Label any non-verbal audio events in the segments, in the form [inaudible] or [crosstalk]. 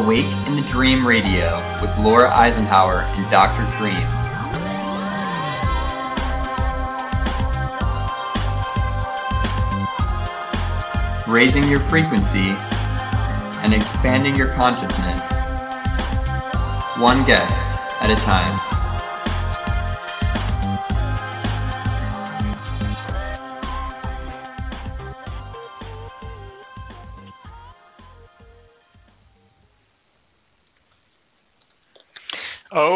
Awake in the Dream Radio with Laura Eisenhower and Dr. Dream. Raising your frequency and expanding your consciousness, one guest at a time.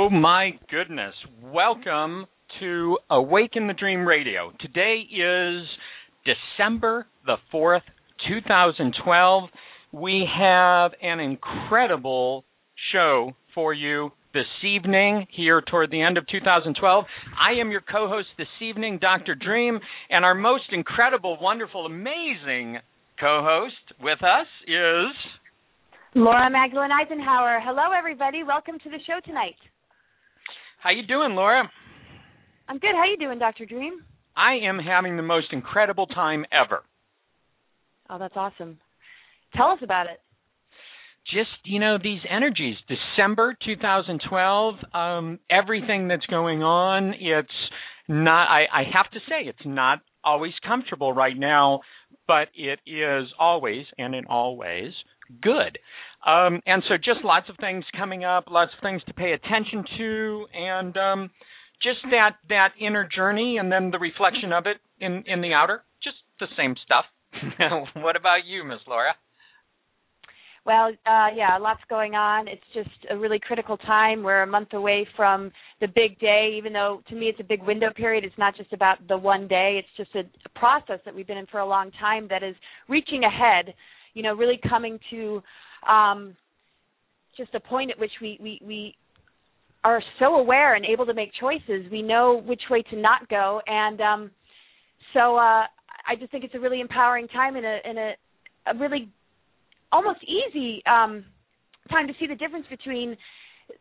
Oh my goodness. Welcome to Awaken the Dream Radio. Today is December the 4th, 2012. We have an incredible show for you this evening here toward the end of 2012. I am your co host this evening, Dr. Dream, and our most incredible, wonderful, amazing co host with us is. Laura Magdalene Eisenhower. Hello, everybody. Welcome to the show tonight. How you doing, Laura? I'm good. How you doing, Dr. Dream? I am having the most incredible time ever. Oh, that's awesome. Tell us about it. Just, you know, these energies. December 2012, um, everything that's going on, it's not, I, I have to say, it's not always comfortable right now, but it is always, and in all ways, good. Um, and so just lots of things coming up, lots of things to pay attention to, and um, just that that inner journey, and then the reflection of it in in the outer. Just the same stuff. [laughs] what about you, Miss Laura? Well, uh, yeah, lots going on. It's just a really critical time. We're a month away from the big day, even though to me it's a big window period. It's not just about the one day. It's just a, a process that we've been in for a long time that is reaching ahead. You know, really coming to um, just a point at which we, we, we are so aware and able to make choices. We know which way to not go, and um, so uh, I just think it's a really empowering time and a, and a, a really almost easy um, time to see the difference between,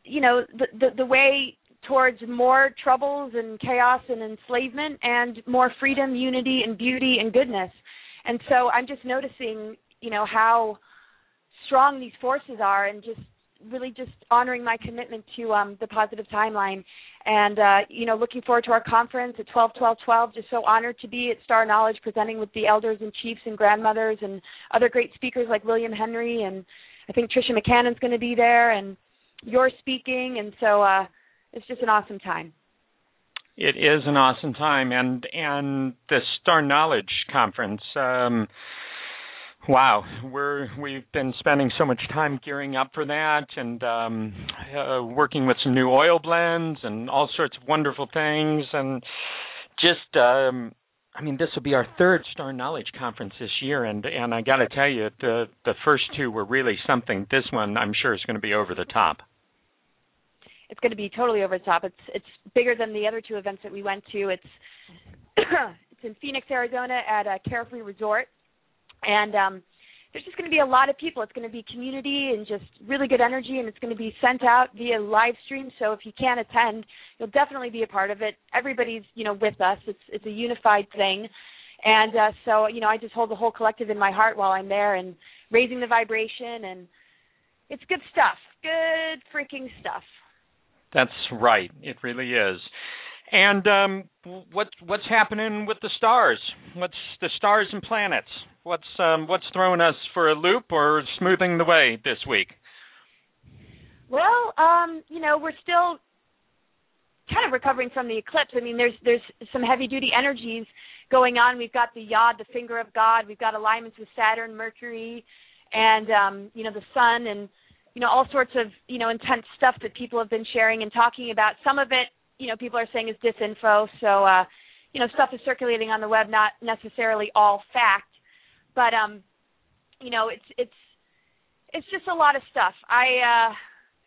you know, the, the the way towards more troubles and chaos and enslavement and more freedom, unity, and beauty and goodness. And so I'm just noticing, you know, how strong these forces are and just really just honoring my commitment to um, the positive timeline. And uh, you know looking forward to our conference at 12 12 12 just so honored to be at star knowledge presenting with the elders and chiefs and grandmothers and other great speakers like william henry and i think tricia mccannon's going to be there and you're speaking. And so uh, it's just an awesome time. It is an awesome time. And and the star knowledge conference um Wow, we're we've been spending so much time gearing up for that, and um, uh, working with some new oil blends and all sorts of wonderful things, and just um, I mean, this will be our third Star Knowledge conference this year, and and I got to tell you, the the first two were really something. This one, I'm sure, is going to be over the top. It's going to be totally over the top. It's it's bigger than the other two events that we went to. It's [coughs] it's in Phoenix, Arizona, at a Carefree Resort and um there's just going to be a lot of people. It's going to be community and just really good energy, and it's going to be sent out via live stream. So if you can't attend, you'll definitely be a part of it. Everybody's you know with us. It's it's a unified thing, and uh, so you know I just hold the whole collective in my heart while I'm there and raising the vibration, and it's good stuff. Good freaking stuff. That's right. It really is. And um, what what's happening with the stars? What's the stars and planets? What's um, what's throwing us for a loop or smoothing the way this week? Well, um, you know, we're still kind of recovering from the eclipse. I mean, there's there's some heavy duty energies going on. We've got the Yod, the finger of God. We've got alignments with Saturn, Mercury, and um, you know the Sun, and you know all sorts of you know intense stuff that people have been sharing and talking about. Some of it, you know, people are saying is disinfo. So, uh, you know, stuff is circulating on the web, not necessarily all fact but um you know it's it's it's just a lot of stuff i uh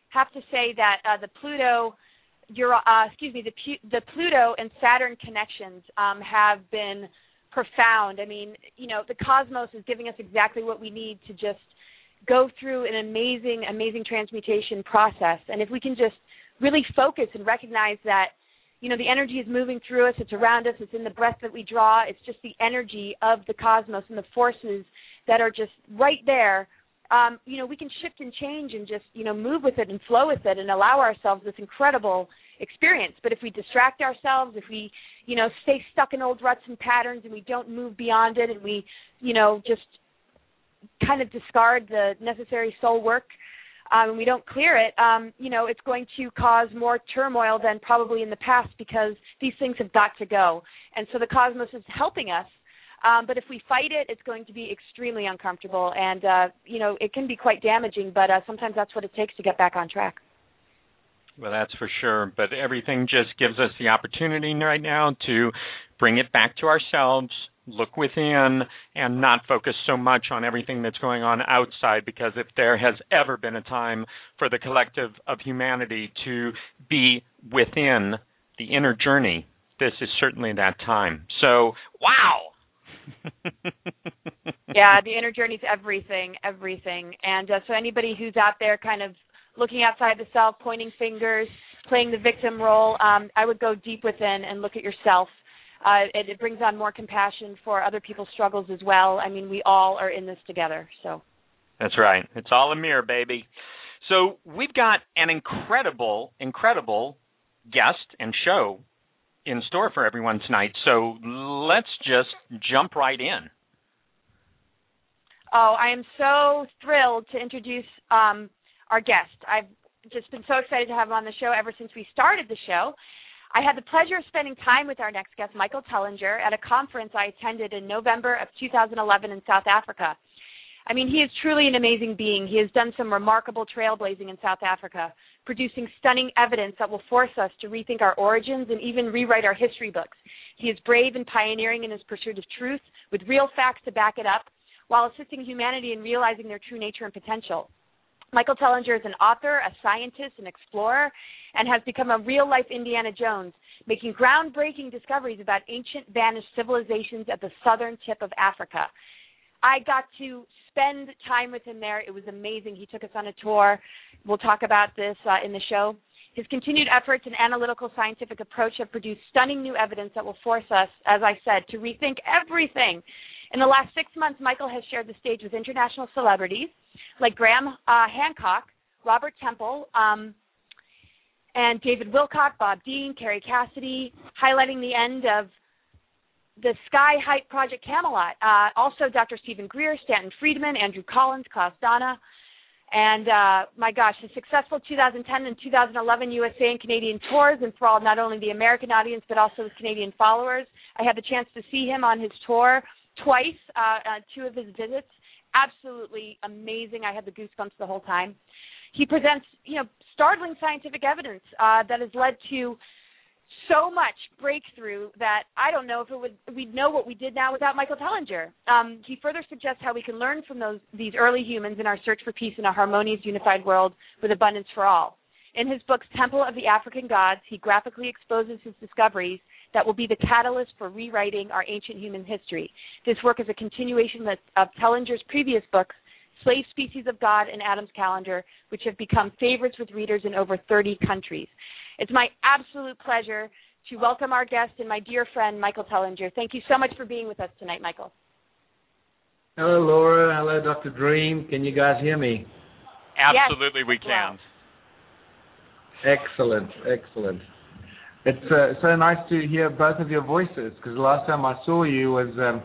have to say that uh the pluto Euro, uh, excuse me, the the Pluto and Saturn connections um, have been profound. I mean, you know, the cosmos is giving us exactly what we need to just go through an amazing, amazing transmutation process. And if we can just really focus and recognize that you know the energy is moving through us it's around us it's in the breath that we draw it's just the energy of the cosmos and the forces that are just right there um, you know, we can shift and change and just, you know, move with it and flow with it and allow ourselves this incredible experience. But if we distract ourselves, if we, you know, stay stuck in old ruts and patterns and we don't move beyond it and we, you know, just kind of discard the necessary soul work um, and we don't clear it, um, you know, it's going to cause more turmoil than probably in the past because these things have got to go. And so the cosmos is helping us um, but if we fight it, it's going to be extremely uncomfortable, and uh, you know it can be quite damaging. But uh, sometimes that's what it takes to get back on track. Well, that's for sure. But everything just gives us the opportunity right now to bring it back to ourselves, look within, and not focus so much on everything that's going on outside. Because if there has ever been a time for the collective of humanity to be within the inner journey, this is certainly that time. So, wow [laughs] yeah, the inner journey is everything, everything. And uh, so anybody who's out there kind of looking outside the self, pointing fingers, playing the victim role, um, I would go deep within and look at yourself. Uh, it, it brings on more compassion for other people's struggles as well. I mean, we all are in this together. So that's right. It's all a mirror, baby. So we've got an incredible, incredible guest and show in store for everyone tonight. So let's just jump right in. Oh, I am so thrilled to introduce um, our guest. I've just been so excited to have him on the show ever since we started the show. I had the pleasure of spending time with our next guest, Michael Tellinger, at a conference I attended in November of 2011 in South Africa. I mean, he is truly an amazing being. He has done some remarkable trailblazing in South Africa, producing stunning evidence that will force us to rethink our origins and even rewrite our history books. He is brave and pioneering in his pursuit of truth with real facts to back it up while assisting humanity in realizing their true nature and potential. Michael Tellinger is an author, a scientist, an explorer, and has become a real life Indiana Jones, making groundbreaking discoveries about ancient vanished civilizations at the southern tip of Africa. I got to spend time with him there. It was amazing. He took us on a tour. We'll talk about this uh, in the show. His continued efforts and analytical scientific approach have produced stunning new evidence that will force us, as I said, to rethink everything. In the last six months, Michael has shared the stage with international celebrities like Graham uh, Hancock, Robert Temple, um, and David Wilcock, Bob Dean, Kerry Cassidy, highlighting the end of the Sky Height Project Camelot. Uh, also, Dr. Stephen Greer, Stanton Friedman, Andrew Collins, Klaus Dona, And uh, my gosh, the successful 2010 and 2011 USA and Canadian tours enthralled not only the American audience but also his Canadian followers. I had the chance to see him on his tour twice, uh, uh, two of his visits. Absolutely amazing. I had the goosebumps the whole time. He presents, you know, startling scientific evidence uh, that has led to so much breakthrough that I don't know if it would we'd know what we did now without Michael Tellinger. Um, he further suggests how we can learn from those these early humans in our search for peace in a harmonious, unified world with abundance for all. In his books Temple of the African Gods, he graphically exposes his discoveries that will be the catalyst for rewriting our ancient human history. This work is a continuation of Tellinger's previous books, Slave Species of God and Adam's Calendar, which have become favorites with readers in over 30 countries. It's my absolute pleasure to welcome our guest and my dear friend, Michael Tellinger. Thank you so much for being with us tonight, Michael. Hello, Laura. Hello, Dr. Dream. Can you guys hear me? Absolutely, yes. we can. Excellent, excellent. It's uh, so nice to hear both of your voices because the last time I saw you was um,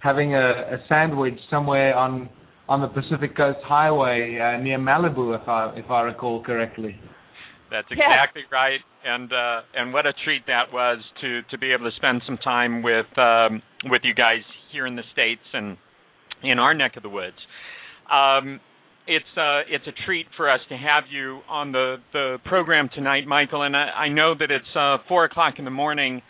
having a, a, sandwich somewhere on on the Pacific Coast Highway uh, near Malibu, if I if I recall correctly. That's exactly yeah. right, and uh, and what a treat that was to to be able to spend some time with um, with you guys here in the states and in our neck of the woods. Um, it's uh, it's a treat for us to have you on the the program tonight, Michael. And I, I know that it's uh, four o'clock in the morning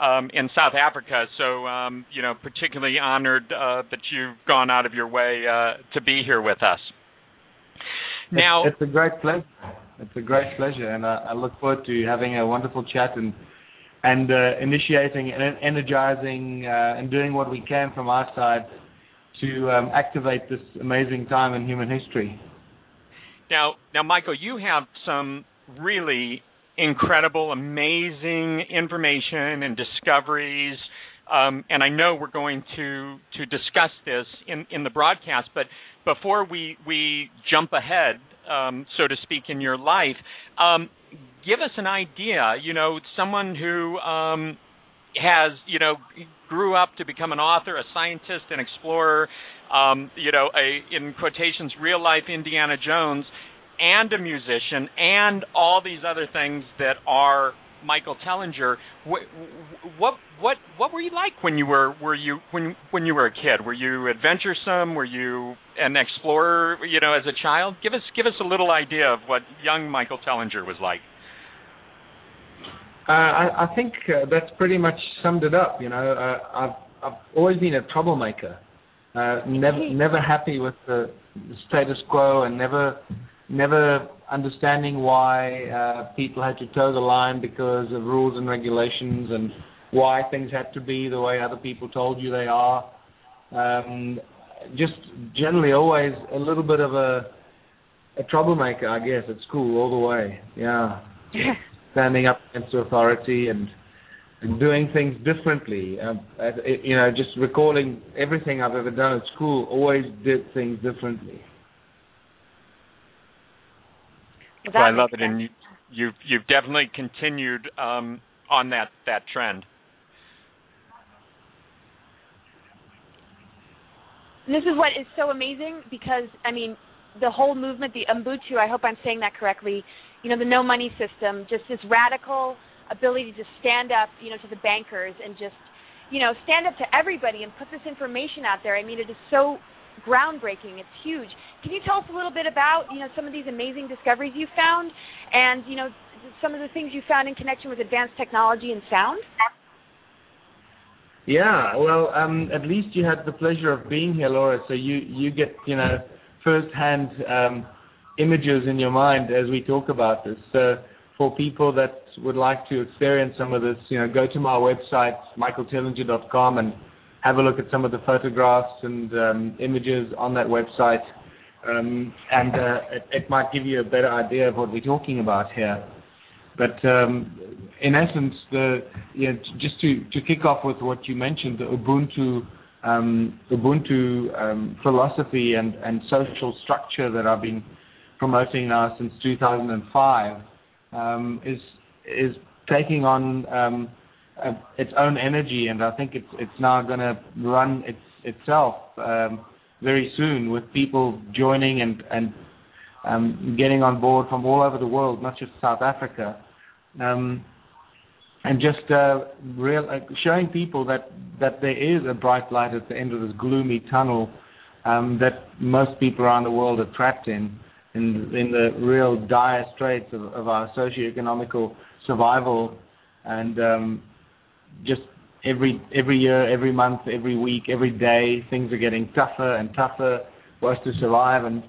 um, in South Africa, so um, you know particularly honored uh, that you've gone out of your way uh, to be here with us. Now, it's, it's a great pleasure. It's a great pleasure, and I, I look forward to having a wonderful chat and and uh, initiating and energizing uh, and doing what we can from our side to um, activate this amazing time in human history. Now, now, Michael, you have some really incredible, amazing information and discoveries. Um, and I know we're going to to discuss this in, in the broadcast, but before we we jump ahead, um, so to speak, in your life, um, give us an idea. You know, someone who um, has you know grew up to become an author, a scientist, an explorer. Um, you know, a in quotations, real life Indiana Jones, and a musician, and all these other things that are Michael Tellinger. What what what what were you like when you were were you when when you were a kid? Were you adventuresome? Were you an explorer? You know, as a child, give us give us a little idea of what young Michael Tellinger was like. Uh, I, I think uh, that's pretty much summed it up. You know, uh, I've I've always been a troublemaker. Uh, never never happy with the, the status quo, and never never understanding why uh, people had to toe the line because of rules and regulations and why things had to be the way other people told you they are. Um, just generally always a little bit of a a troublemaker, I guess, at school all the way. Yeah. [laughs] Standing up against authority and and doing things differently. Um, you know, just recalling everything I've ever done at school, always did things differently. Well, I love it, and you, you've you've definitely continued um, on that that trend. this is what is so amazing because I mean the whole movement, the Ubuntu. I hope I'm saying that correctly. You know, the no money system, just this radical ability to stand up, you know, to the bankers and just, you know, stand up to everybody and put this information out there. I mean, it is so groundbreaking. It's huge. Can you tell us a little bit about you know some of these amazing discoveries you found, and you know some of the things you found in connection with advanced technology and sound? Yeah, well, um, at least you had the pleasure of being here, Laura. So you you get you know firsthand um, images in your mind as we talk about this. So for people that would like to experience some of this, you know, go to my website michaeltellinger.com and have a look at some of the photographs and um, images on that website, um, and uh, it, it, might give you a better idea of what we're talking about here. But um, in essence, the you know, just to, to kick off with what you mentioned, the Ubuntu um, Ubuntu um, philosophy and, and social structure that I've been promoting now since 2005 um, is is taking on uh, its own energy, and I think it's it's now going to run its, itself um, very soon with people joining and and um, getting on board from all over the world, not just South Africa, um, and just uh, real uh, showing people that that there is a bright light at the end of this gloomy tunnel um, that most people around the world are trapped in, in in the real dire straits of, of our socio-economical survival. And um, just every every year, every month, every week, every day, things are getting tougher and tougher for us to survive, and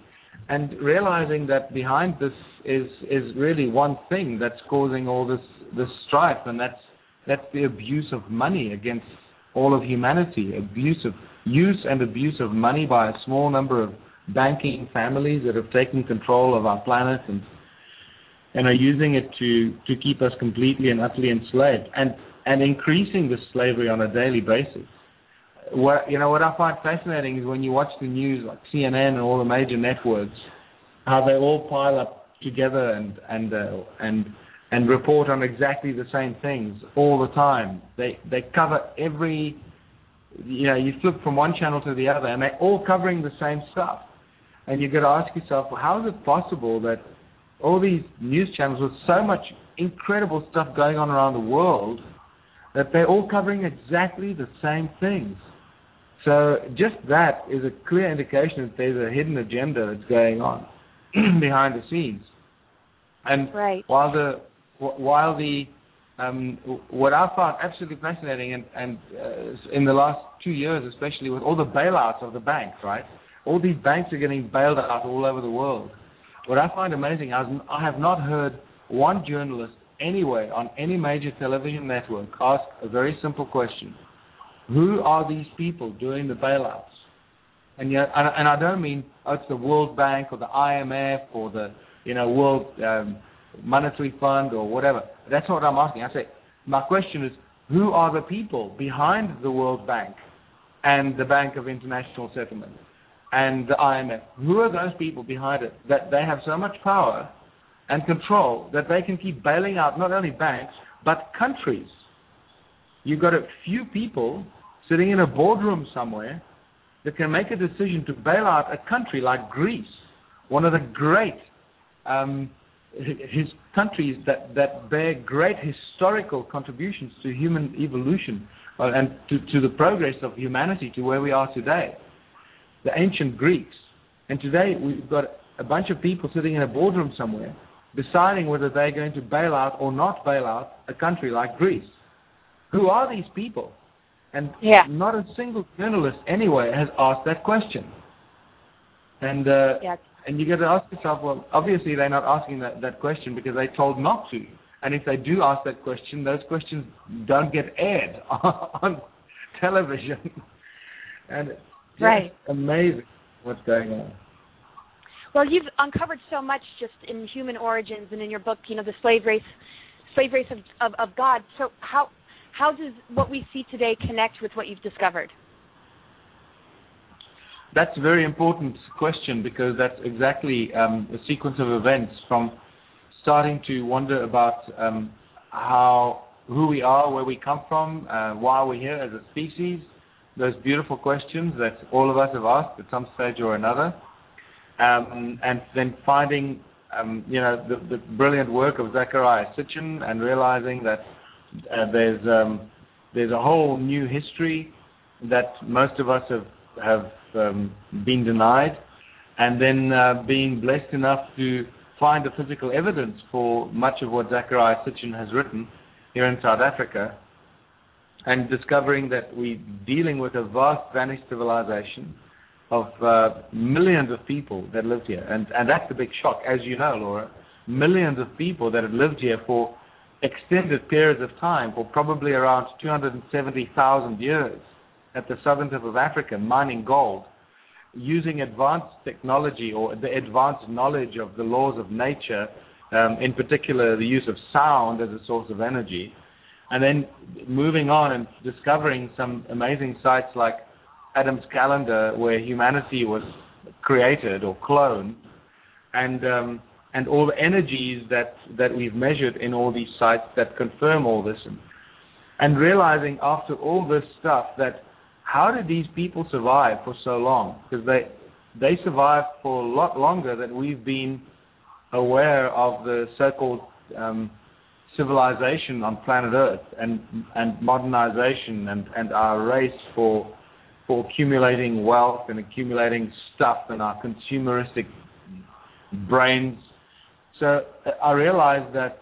and realizing that behind this is is really one thing that's causing all this this strife, and that's that's the abuse of money against all of humanity, abuse of use and abuse of money by a small number of banking families that have taken control of our planet and and are using it to to keep us completely and utterly enslaved. And and increasing the slavery on a daily basis. What you know what I find fascinating is when you watch the news like CNN and all the major networks, how they all pile up together and and uh, and and report on exactly the same things all the time. They they cover every you know you flip from one channel to the other and they're all covering the same stuff. And you got to ask yourself, well, how is it possible that all these news channels with so much incredible stuff going on around the world that they're all covering exactly the same things. So just that is a clear indication that there's a hidden agenda that's going on [clears throat] behind the scenes. And right. while the while the um, what I found absolutely fascinating, and, and uh, in the last two years, especially with all the bailouts of the banks, right? All these banks are getting bailed out all over the world. What I find amazing, is I have not heard one journalist anywhere on any major television network ask a very simple question: Who are these people doing the bailouts? And yet, and, I don't mean oh, it's the World Bank or the IMF or the you know World um, Monetary Fund or whatever. That's not what I'm asking. I say my question is: Who are the people behind the World Bank and the Bank of International Settlement? And the IMF. Who are those people behind it that they have so much power and control that they can keep bailing out not only banks but countries? You've got a few people sitting in a boardroom somewhere that can make a decision to bail out a country like Greece, one of the great um, his countries that, that bear great historical contributions to human evolution uh, and to, to the progress of humanity to where we are today. The ancient Greeks. And today we've got a bunch of people sitting in a boardroom somewhere deciding whether they're going to bail out or not bail out a country like Greece. Who are these people? And yeah. not a single journalist anywhere has asked that question. And uh, yeah. and you got to ask yourself, well, obviously they're not asking that, that question because they're told not to. And if they do ask that question, those questions don't get aired [laughs] on television. and right. amazing what's going on. Well, you've uncovered so much just in human origins and in your book, you know, the slave race, slave race of, of, of God. So how how does what we see today connect with what you've discovered? That's a very important question because that's exactly um, a sequence of events from starting to wonder about um, how who we are, where we come from, uh, why we're here as a species. Those beautiful questions that all of us have asked at some stage or another, um, and then finding, um, you know, the, the, brilliant work of Zecharia Sitchin and realizing that uh, there's um, there's a whole new history that most of us have have um, been denied, and then uh, being blessed enough to find the physical evidence for much of what Zecharia Sitchin has written here in South Africa, and discovering that we're dealing with a vast vanished civilization of uh, millions of people that lived here, and and that's a big shock, as you know, Laura. Millions of people that have lived here for extended periods of time, for probably around 270,000 years at the southern tip of Africa, mining gold, using advanced technology or the advanced knowledge of the laws of nature, um, in particular the use of sound as a source of energy, and then moving on and discovering some amazing sites like Adam's calendar, where humanity was created or cloned, and um, and all the energies that, that we've measured in all these sites that confirm all this. And, and realizing after all this stuff that how did these people survive for so long? Because they, they survived for a lot longer than we've been aware of the so-called um, civilization on planet Earth and, and modernization and, and our race for, for accumulating wealth and accumulating stuff and our consumeristic brains so uh, I realized that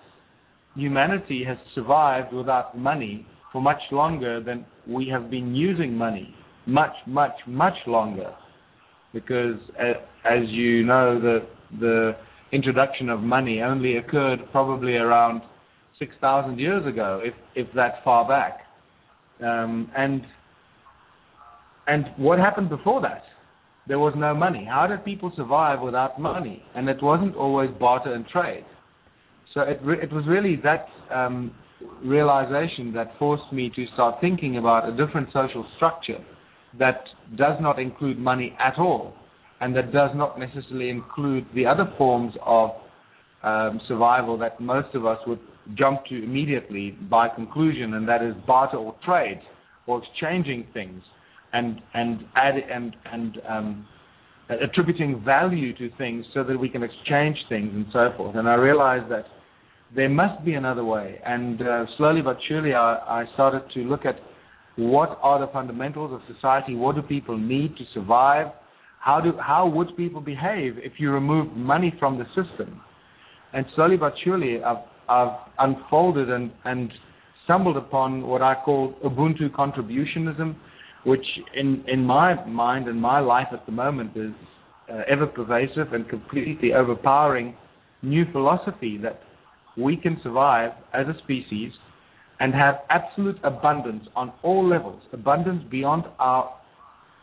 humanity has survived without money for much longer than we have been using money. Much, much, much longer. Because uh, as you know, the the introduction of money only occurred probably around 6,000 years ago, if if that far back. Um, and and what happened before that? there was no money. How did people survive without money? And it wasn't always barter and trade. So it re- it was really that um, realization that forced me to start thinking about a different social structure that does not include money at all, and that does not necessarily include the other forms of um, survival that most of us would jump to immediately by conclusion, and that is barter or trade or exchanging things and and add and and um, attributing value to things so that we can exchange things and so forth. And I realized that there must be another way. And uh, slowly but surely, I, I started to look at what are the fundamentals of society. What do people need to survive? How do how would people behave if you remove money from the system? And slowly but surely, I've, I've unfolded and and stumbled upon what I call Ubuntu contributionism which in in my mind and my life at the moment is uh, ever pervasive and completely overpowering new philosophy that we can survive as a species and have absolute abundance on all levels, abundance beyond our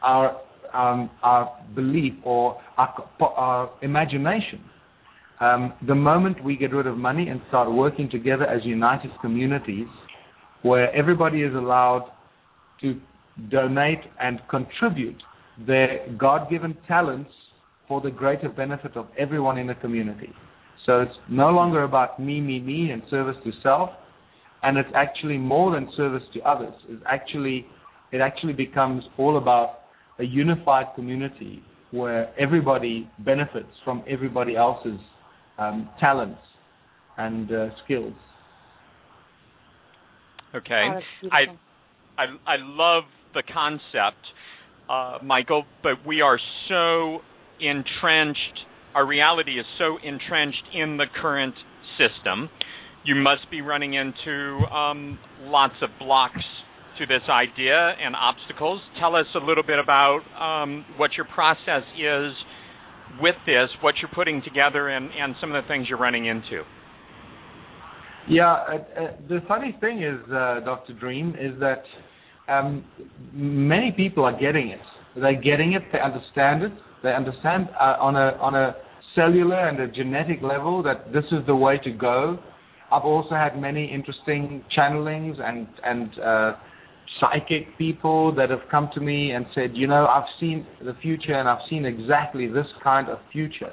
our um, our belief or our, our imagination. Um, the moment we get rid of money and start working together as united communities, where everybody is allowed to donate and contribute their God-given talents for the greater benefit of everyone in the community. So it's no longer about me, me, me, and service to self, and it's actually more than service to others. It's actually it actually becomes all about a unified community where everybody benefits from everybody else's um, talents and uh, skills. Okay, oh, I, I I love the concept, uh, Michael, but we are so entrenched. Our reality is so entrenched in the current system. You must be running into um, lots of blocks to this idea and obstacles. Tell us a little bit about um, what your process is with this, what you're putting together, and, and some of the things you're running into. Yeah, uh, uh, the funny thing is, uh, Dr. Dream, is that um, many people are getting it. They're getting it. They understand it. They understand uh, on a on a cellular and a genetic level that this is the way to go. I've also had many interesting channelings and and uh, psychic people that have come to me and said, you know, I've seen the future and I've seen exactly this kind of future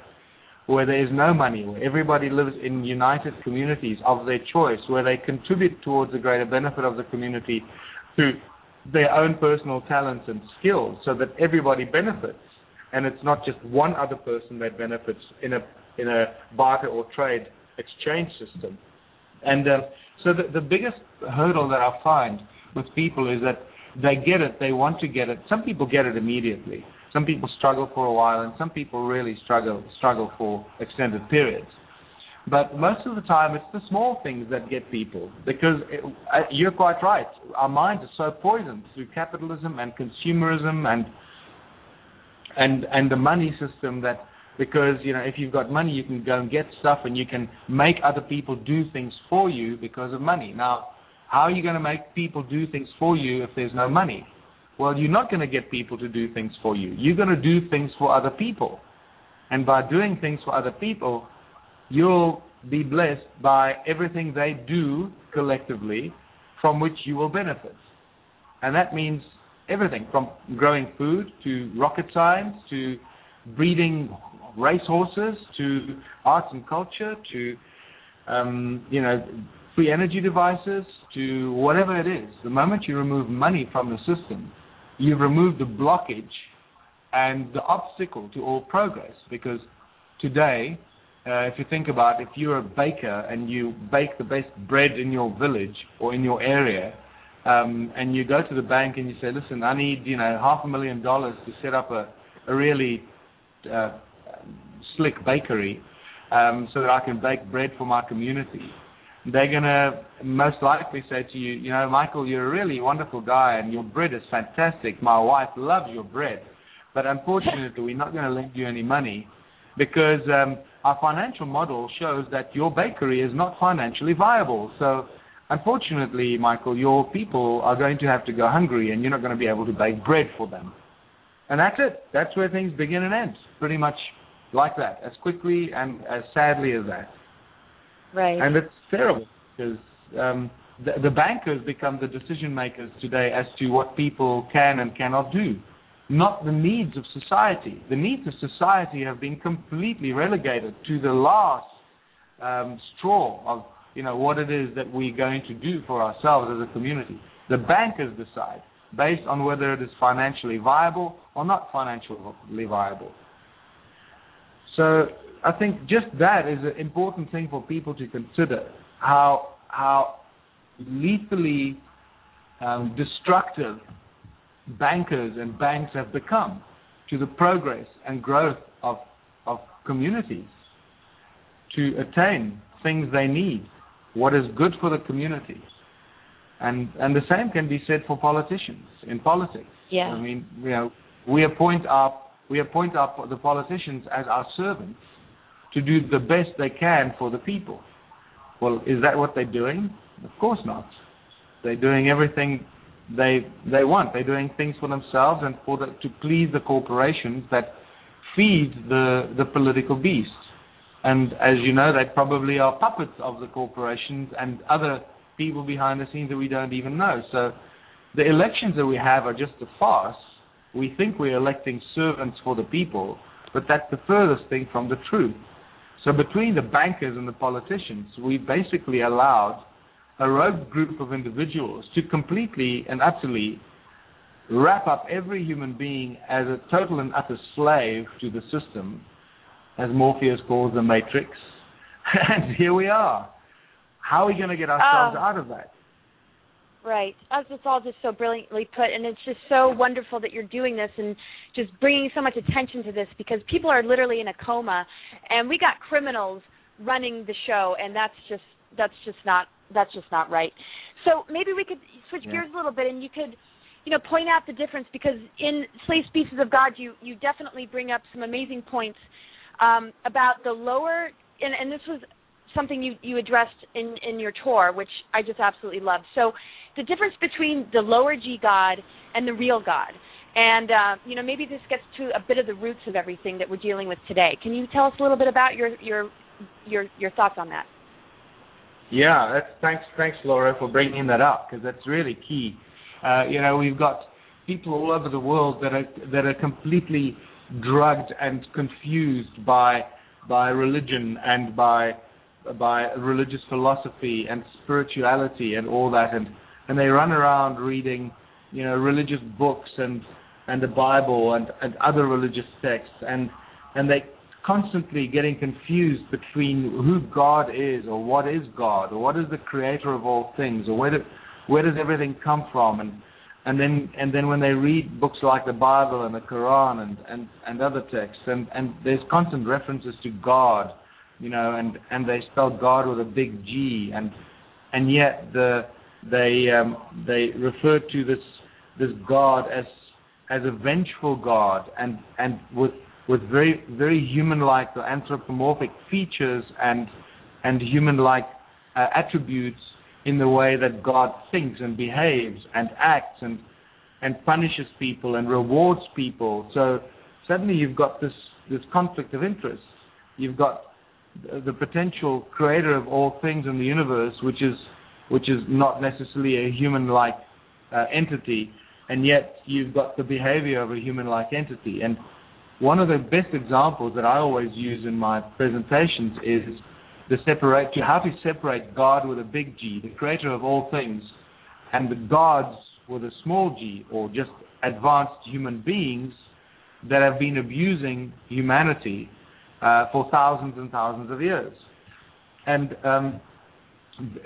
where there is no money, where everybody lives in united communities of their choice, where they contribute towards the greater benefit of the community through their own personal talents and skills so that everybody benefits. And it's not just one other person that benefits in a in a barter or trade exchange system. And uh, so the, the biggest hurdle that I find with people is that they get it, they want to get it. Some people get it immediately. Some people struggle for a while, and some people really struggle struggle for extended periods. But most of the time, it's the small things that get people because it, uh, you're quite right. Our minds are so poisoned through capitalism and consumerism and and and the money system that because you know if you've got money, you can go and get stuff and you can make other people do things for you because of money. Now, how are you going to make people do things for you if there's no money? Well, you're not going to get people to do things for you. You're going to do things for other people. And by doing things for other people, you'll be blessed by everything they do collectively from which you will benefit. And that means everything from growing food to rocket science to breeding racehorses to arts and culture to um, you know free energy devices to whatever it is. The moment you remove money from the system, you've removed the blockage and the obstacle to all progress. Because today, uh, if you think about if you're a baker and you bake the best bread in your village or in your area, um, and you go to the bank and you say, "Listen, I need you know half a million dollars to set up a a really uh, slick bakery um, so that I can bake bread for my community." They're going to most likely say to you, you know, Michael, you're a really wonderful guy and your bread is fantastic. My wife loves your bread. But unfortunately, we're not going to lend you any money because um, our financial model shows that your bakery is not financially viable. So, unfortunately, Michael, your people are going to have to go hungry and you're not going to be able to bake bread for them. And that's it. That's where things begin and end. Pretty much like that, as quickly and as sadly as that. Right. And it's terrible because um, the, the bankers become the decision makers today as to what people can and cannot do, not the needs of society. The needs of society have been completely relegated to the last um, straw of you know what it is that we're going to do for ourselves as a community. The bankers decide based on whether it is financially viable or not financially viable. So I think just that is an important thing for people to consider how how lethally um, destructive bankers and banks have become to the progress and growth of of communities to attain things they need, what is good for the community. And and the same can be said for politicians in politics. Yeah. I mean, you know, we appoint our we appoint our the politicians as our servants to do the best they can for the people. Well, is that what they're doing? Of course not. They're doing everything they they want. They're doing things for themselves and for the, to please the corporations that feed the the political beast. And as you know, they probably are puppets of the corporations and other people behind the scenes that we don't even know. So the elections that we have are just a farce we think we're electing servants for the people, but that's the furthest thing from the truth. So between the bankers and the politicians, we basically allowed a rogue group of individuals to completely and utterly wrap up every human being as a total and utter slave to the system, as Morpheus calls the matrix. [laughs] and here we are. How are we going to get ourselves Oh. out of that? Right. That's just all just so brilliantly put, and it's just so wonderful that you're doing this and just bringing so much attention to this because people are literally in a coma, and we got criminals running the show, and that's just that's just not that's just not right. So maybe we could switch Yeah. gears a little bit, and you could, you know, point out the difference because in Slave Species of God, you you definitely bring up some amazing points um, about the lower, and, and this was something you you addressed in in your tour, which I just absolutely loved. So the difference between the lower G God and the real God. And uh, you know, maybe this gets to a bit of the roots of everything that we're dealing with today. Can you tell us a little bit about your your your your thoughts on that? Yeah, that's, thanks, thanks, Laura, for bringing that up because that's really key. Uh, you know, we've got people all over the world that are that are completely drugged and confused by by religion and by by religious philosophy and spirituality and all that, and and they run around reading, you know, religious books and and the Bible and and other religious texts, and and they constantly getting confused between who God is or what is God or what is the creator of all things or where do, where does everything come from and and then and then when they read books like the Bible and the Quran and and and other texts and and there's constant references to God you know and and they spell God with a big G and and yet the they um they refer to this this God as as a vengeful God and and with with very very human-like or anthropomorphic features and and human-like uh, attributes in the way that God thinks and behaves and acts and and punishes people and rewards people. So suddenly you've got this this conflict of interest. You've got the potential creator of all things in the universe, which is which is not necessarily a human-like uh, entity, and yet you've got the behavior of a human-like entity. And one of the best examples that I always use in my presentations is the separate how to separate God with a big G, the creator of all things, and the gods with a small g, or just advanced human beings that have been abusing humanity uh, for thousands and thousands of years. And um,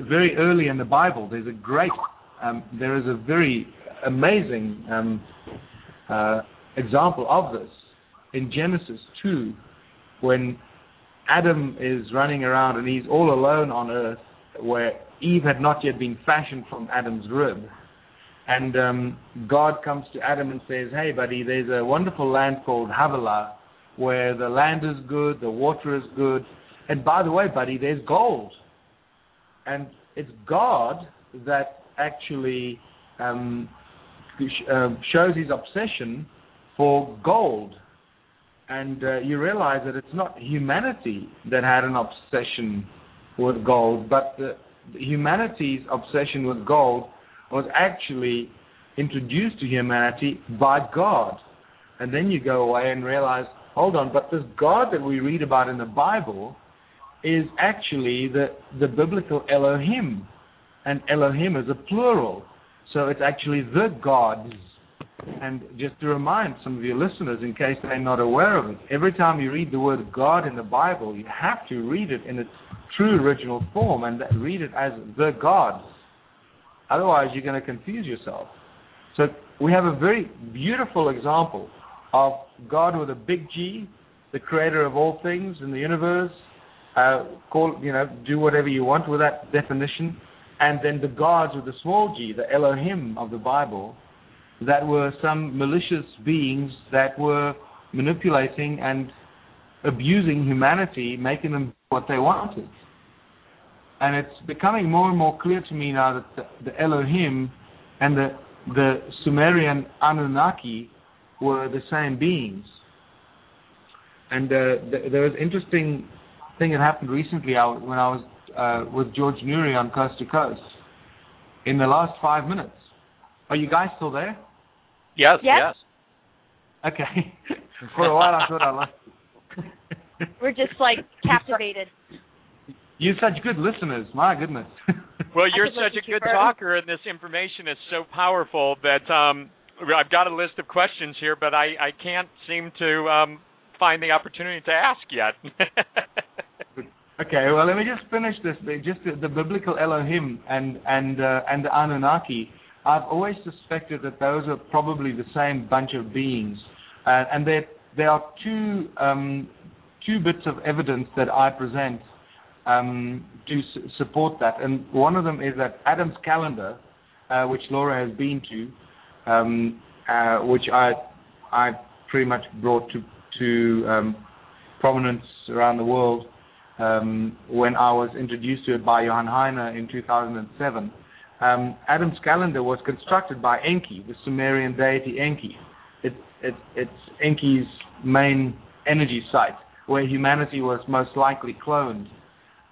very early in the Bible, there's a great, um, there is a very amazing um, uh, example of this in Genesis 2, when Adam is running around and he's all alone on earth, where Eve had not yet been fashioned from Adam's rib. And um, God comes to Adam and says, Hey, buddy, there's a wonderful land called Havilah where the land is good, the water is good. And by the way, buddy, there's gold. And it's God that actually um, uh, shows his obsession for gold. And uh, you realize that it's not humanity that had an obsession with gold, but the, humanity's obsession with gold was actually introduced to humanity by God. And then you go away and realize, hold on, but this God that we read about in the Bible is actually the, the biblical Elohim. And Elohim is a plural. So it's actually the gods. And just to remind some of your listeners, in case they're not aware of it, every time you read the word God in the Bible, you have to read it in its true original form and read it as the gods. Otherwise, you're going to confuse yourself. So we have a very beautiful example of God with a big G, the creator of all things in the universe. Uh, call you know, do whatever you want with that definition, and then the gods with the small G, the Elohim of the Bible, that were some malicious beings that were manipulating and abusing humanity, making them what they wanted. And it's becoming more and more clear to me now that the, the Elohim and the the Sumerian Anunnaki were the same beings. And uh, th- there was an interesting thing that happened recently I, when I was uh, with George Noory on Coast to Coast. In the last five minutes, are you guys still there? Yes, Yes. yes. Okay. [laughs] For a while, I thought I lost. [laughs] We're just like captivated. You're such good listeners. My goodness. well, you're such a good her. talker, and this information is so powerful that um, I've got a list of questions here, but I, I can't seem to um, find the opportunity to ask yet. [laughs] Okay, well, let me just finish this. Just the, the biblical Elohim and and uh, and the Anunnaki. I've always suspected that those are probably the same bunch of beings, uh, and there there are two um, two bits of evidence that I present um, to support that. And one of them is that Adam's calendar, uh, which Laura has been to, which I I pretty much brought to to um, prominence around the world um, when I was introduced to it by Johan Heine in 2007. Um, Adam's calendar was constructed by Enki, the Sumerian deity Enki. It, it, it's Enki's main energy site, where humanity was most likely cloned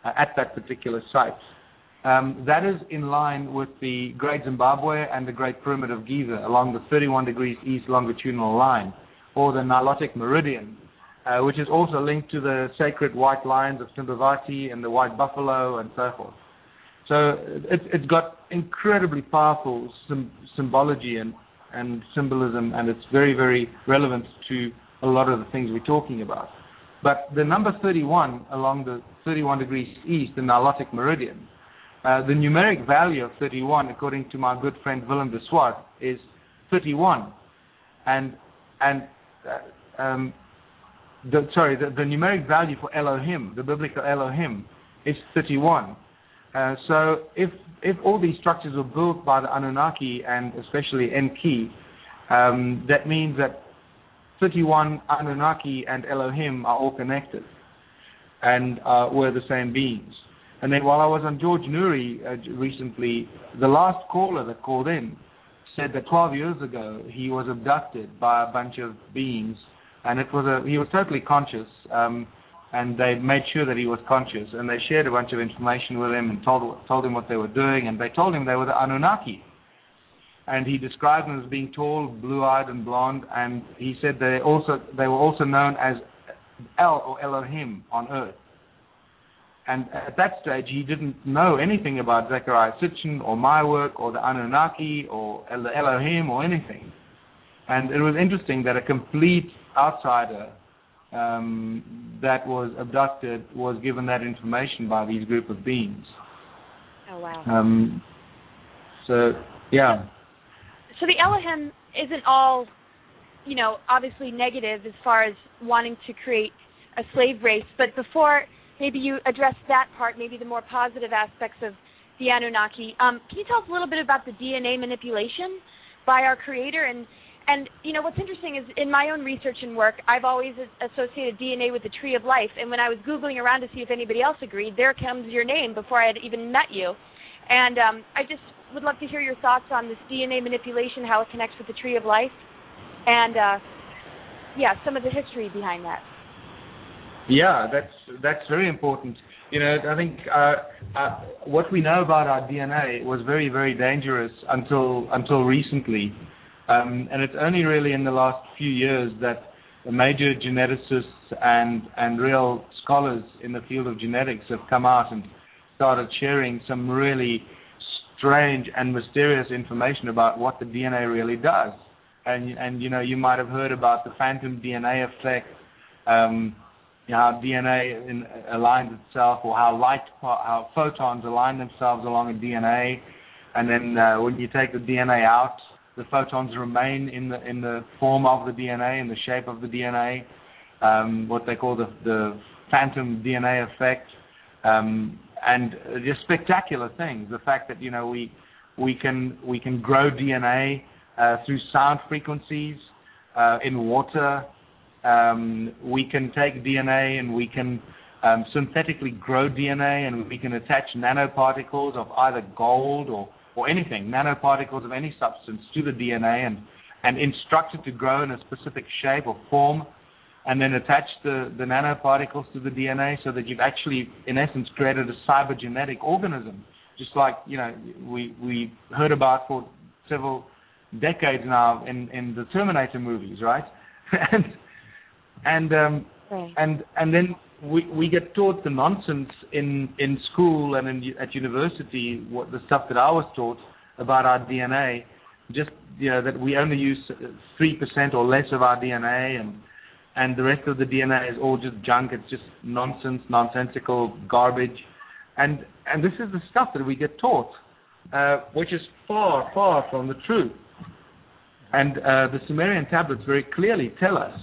uh, at that particular site. Um, that is in line with the Great Zimbabwe and the Great Pyramid of Giza along the 31 degrees east longitudinal line, or the Nilotic Meridian, uh, which is also linked to the sacred white lions of Timbavati and the white buffalo and so forth. So it's, got incredibly powerful sym- symbology and, symbolism, and it's very, very relevant to a lot of the things we're talking about. But the number 31 along the 31 degrees east, the Nilotic Meridian, the numeric value of 31, according to my good friend Willem de Swart, is 31. And, and uh, um, the, sorry, the, the numeric value for Elohim, the biblical Elohim, is 31. Uh, so if if all these structures were built by the Anunnaki and especially Enki, um, that means that 31 Anunnaki and Elohim are all connected and uh, were the same beings. And then while I was on George Noory uh, recently, the last caller that called in said that 12 years ago he was abducted by a bunch of beings, and it was a he was totally conscious, um, and they made sure that he was conscious, and they shared a bunch of information with him and told told him what they were doing, and they told him they were the Anunnaki. And he described them as being tall, blue-eyed, and blonde, and he said they also they were also known as El or Elohim on Earth. And at that stage, he didn't know anything about Zecharia Sitchin or my work or the Anunnaki or the Elohim or anything. And it was interesting that a complete outsider um, that was abducted was given that information by these group of beings. Oh wow. Um, so, yeah. So the Elohim isn't all, you know, obviously negative as far as wanting to create a slave race. But before maybe you address that part, maybe the more positive aspects of the Anunnaki, um, can you tell us a little bit about the DNA manipulation by our Creator? And and you know what's interesting is in my own research and work, I've always associated DNA with the Tree of Life. And when I was googling around to see if anybody else agreed, there comes your name before I had even met you. And um, I just would love to hear your thoughts on this DNA manipulation, how it connects with the Tree of Life, and uh, yeah, some of the history behind that. Yeah, that's that's very important. You know, I think uh, uh, what we know about our DNA was very, very dangerous until until recently, um, and it's only really in the last few years that major geneticists and and real scholars in the field of genetics have come out and started sharing some really strange and mysterious information about what the DNA really does. And and you know, you might have heard about the phantom DNA effect. Um, how DNA in, aligns itself, or how light, how photons align themselves along a DNA, and then uh, when you take the DNA out, the photons remain in the in the form of the DNA, in the shape of the DNA, um, what they call the the phantom DNA effect, um, and just spectacular things. The fact that you know we we can we can grow DNA uh, through sound frequencies uh, in water. Um, we can take DNA and we can um, synthetically grow DNA and we can attach nanoparticles of either gold or, anything, nanoparticles of any substance to the DNA and, instruct it to grow in a specific shape or form and then attach the, nanoparticles to the DNA so that you've actually, in essence, created a cybergenetic organism, just like, you know, we, heard about for several decades now in, in the Terminator movies, right? [laughs] and um, Right. and and then we we get taught the nonsense in in school and in, at university what the stuff that I was taught about our DNA just you know that we only use three percent or less of our DNA and and the rest of the DNA is all just junk. It's just nonsense nonsensical garbage. And and this is the stuff that we get taught uh, which is far far from the truth. And uh, the Sumerian tablets very clearly tell us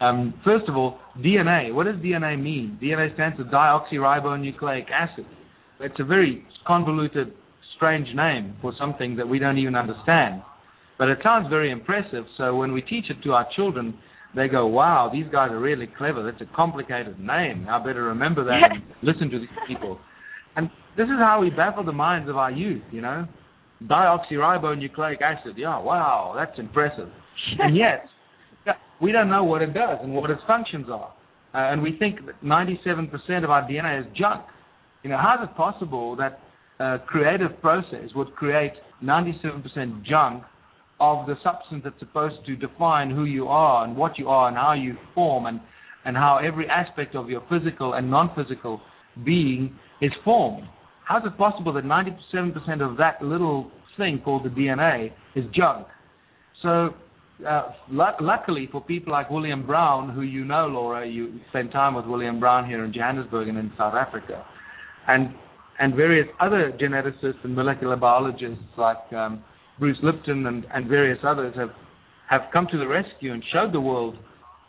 um, first of all, DNA. What does DNA mean? DNA stands for deoxyribonucleic acid. It's a very convoluted, strange name for something that we don't even understand. But it sounds very impressive, so when we teach it to our children, they go, wow, these guys are really clever. That's a complicated name. I better remember that and [laughs] listen to these people. And this is how we baffle the minds of our youth, you know? Deoxyribonucleic acid. Yeah, wow, that's impressive. And yet, we don't know what it does and what its functions are. Uh, and we think that 97% of our DNA is junk. You know, how is it possible that a creative process would create 97% junk of the substance that's supposed to define who you are and what you are and how you form and, and how every aspect of your physical and non-physical being is formed? How is it possible that 97% of that little thing called the DNA is junk? So uh, luckily for people like William Brown, who you know, Laura, you spent time with William Brown here in Johannesburg and in South Africa, and and various other geneticists and molecular biologists like um, Bruce Lipton and, and various others have have come to the rescue and showed the world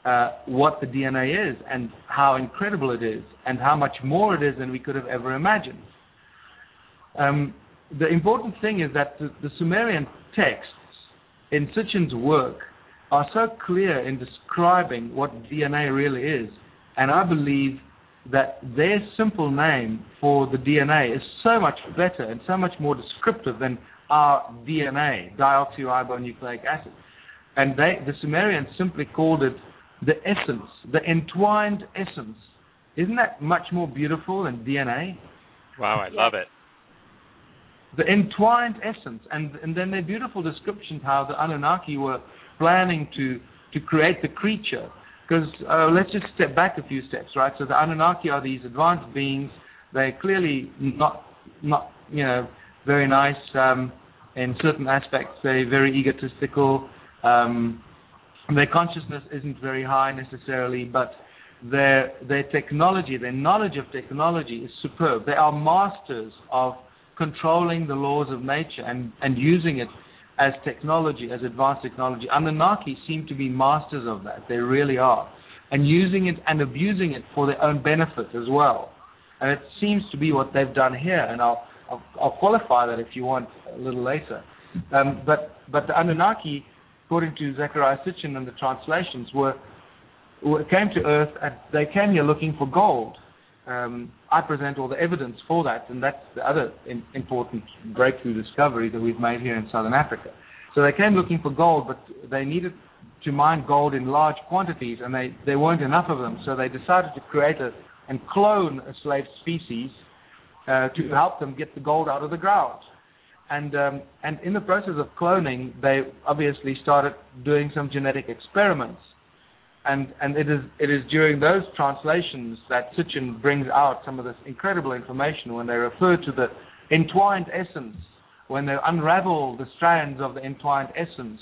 uh, what the DNA is and how incredible it is and how much more it is than we could have ever imagined. Um, the important thing is that the, the Sumerian texts in Sitchin's work are so clear in describing what DNA really is, and I believe that their simple name for the DNA is so much better and so much more descriptive than our DNA, deoxyribonucleic acid. And they, the Sumerians simply called it the essence, the entwined essence. Isn't that much more beautiful than DNA? Wow, I love it the entwined essence, and and then their beautiful descriptions how the Anunnaki were planning to to create the creature. Because uh, let's just step back a few steps, right? So the Anunnaki are these advanced beings. They're clearly not not you know very nice um, in certain aspects. They're very egotistical. Um, their consciousness isn't very high necessarily, but their their technology, their knowledge of technology is superb. They are masters of controlling the laws of nature and, and using it as technology, as advanced technology. Anunnaki seem to be masters of that. They really are. And using it and abusing it for their own benefit as well. And it seems to be what they've done here. And I'll, I'll, I'll qualify that if you want a little later. Um, but, but the Anunnaki, according to Zecharia Sitchin and the translations, were, were came to Earth and they came here looking for gold um, I present all the evidence for that, and that's the other in, important breakthrough discovery that we've made here in southern Africa. So they came looking for gold, but they needed to mine gold in large quantities, and they, there weren't enough of them. So they decided to create a, and clone a slave species uh, to help them get the gold out of the ground. And um, and in the process of cloning, they obviously started doing some genetic experiments and and it is it is during those translations that Sitchin brings out some of this incredible information when they refer to the entwined essence, when they unravel the strands of the entwined essence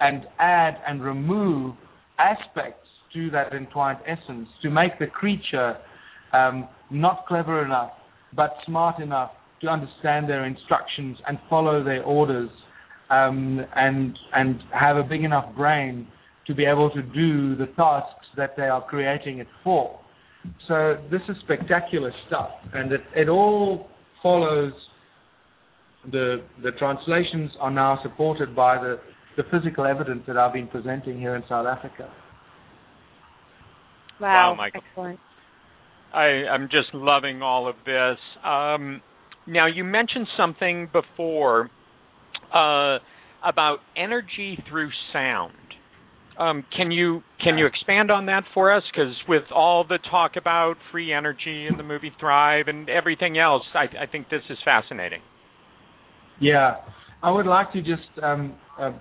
and add and remove aspects to that entwined essence to make the creature um, not clever enough but smart enough to understand their instructions and follow their orders um, and and have a big enough brain to be able to do the tasks that they are creating it for. So this is spectacular stuff, and it, it all follows the the translations are now supported by the the physical evidence that I've been presenting here in South Africa. Wow, wow Michael. excellent. I, I'm just loving all of this. Um, now, you mentioned something before uh, about energy through sound. Um, can you can you expand on that for us? Because with all the talk about free energy and the movie Thrive and everything else, I, I think this is fascinating. Yeah, I would like to just um, uh,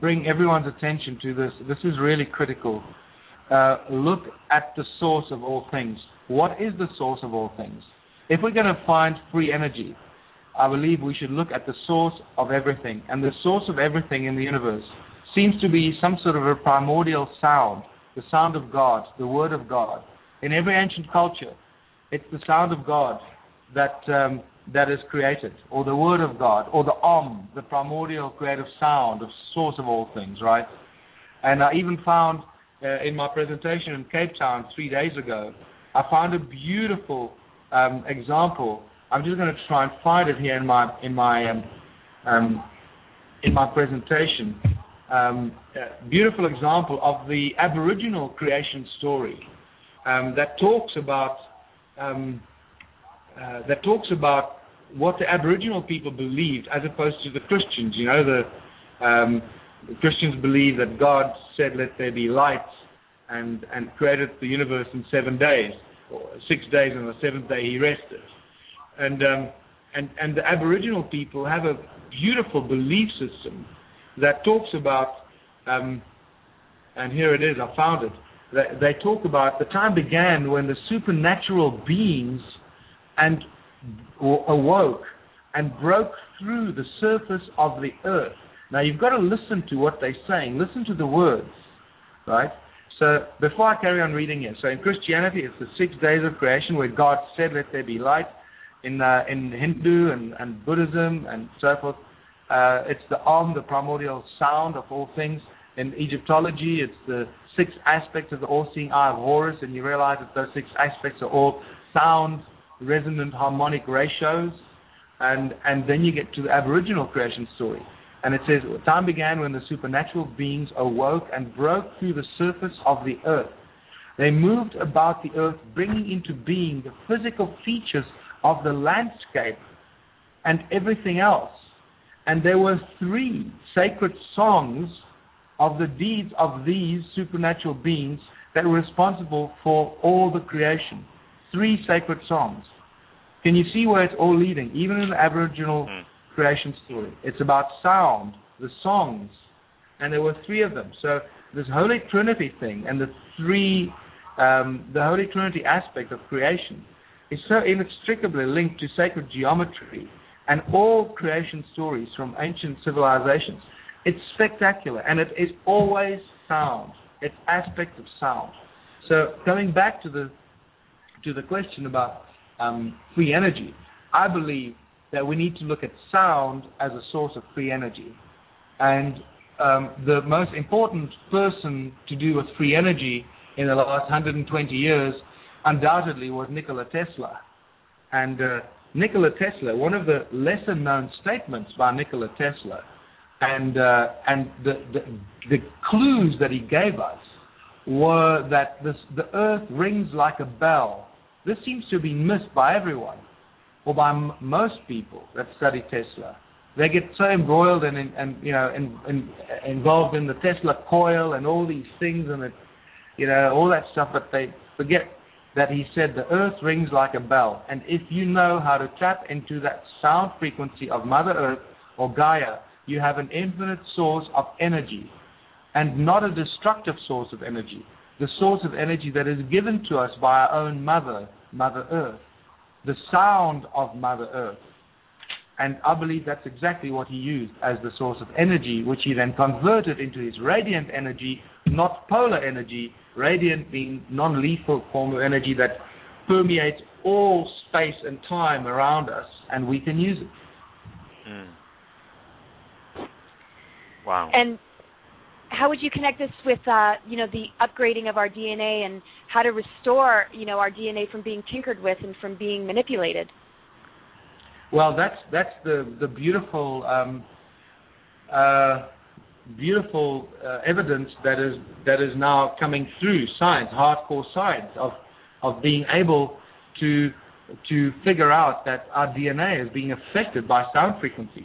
bring everyone's attention to this. This is really critical. Uh, look at the source of all things. What is the source of all things? If we're going to find free energy, I believe we should look at the source of everything. And the source of everything in the universe seems to be some sort of a primordial sound, the sound of God, the Word of God. In every ancient culture, it's the sound of God that um, that is created, or the Word of God, or the Om, the primordial creative sound, of source of all things, right? And I even found uh, in my presentation in Cape Town three days ago, I found a beautiful um, example. I'm just going to try and find it here in my in my um, um, in my presentation. Um, beautiful example of the Aboriginal creation story um, that talks about um, uh, that talks about what the Aboriginal people believed as opposed to the Christians. You know, the, um, the Christians believe that God said, "Let there be light," and and created the universe in seven days, or six days, and the seventh day He rested. And um, and and the Aboriginal people have a beautiful belief system that talks about, um, and here it is. I found it. They, they talk about the time began when the supernatural beings and awoke and broke through the surface of the earth. Now you've got to listen to what they're saying. Listen to the words, right? So before I carry on reading here, so in Christianity it's the six days of creation where God said, "Let there be light." In uh, in Hindu and, and Buddhism and so forth, uh, it's the Om, the primordial sound of all things. In Egyptology, it's the six aspects of the all-seeing eye of Horus, and you realize that those six aspects are all sound resonant harmonic ratios, and and then you get to the Aboriginal creation story, and it says time began when the supernatural beings awoke and broke through the surface of the earth. They moved about the earth, bringing into being the physical features of the landscape and everything else. And there were three sacred songs of the deeds of these supernatural beings that were responsible for all the creation three sacred songs. Can you see where it's all leading? Even in the Aboriginal mm. creation story, it's about sound, the songs, and there were three of them. So this Holy Trinity thing and the three, um, the Holy Trinity aspect of creation is so inextricably linked to sacred geometry and all creation stories from ancient civilizations. It's spectacular, and it is always sound. It's aspect of sound. So coming back to the to the question about um, free energy, I believe that we need to look at sound as a source of free energy. And um, the most important person to do with free energy in the last 120 years undoubtedly was Nikola Tesla. And uh, Nikola Tesla, one of the lesser known statements by Nikola Tesla, and uh, and the, the, the clues that he gave us were that this, the earth rings like a bell this seems to be missed by everyone, or by m- most people that study Tesla. They get so embroiled and, and you know in, in, involved in the Tesla coil and all these things and it, you know all that stuff, but they forget that he said the earth rings like a bell, and if you know how to tap into that sound frequency of Mother Earth or Gaia, you have an infinite source of energy, and not a destructive source of energy. The source of energy that is given to us by our own mother, Mother Earth, the sound of Mother Earth. And I believe that's exactly what he used as the source of energy, which he then converted into his radiant energy, not polar energy, radiant being non lethal form of energy that permeates all space and time around us, and we can use it. Mm. Wow. And how would you connect this with uh, you know the upgrading of our DNA and how to restore you know our DNA from being tinkered with and from being manipulated? Well, that's that's the the beautiful um, uh, beautiful uh, evidence that is that is now coming through science, hardcore science of of being able to to figure out that our DNA is being affected by sound frequencies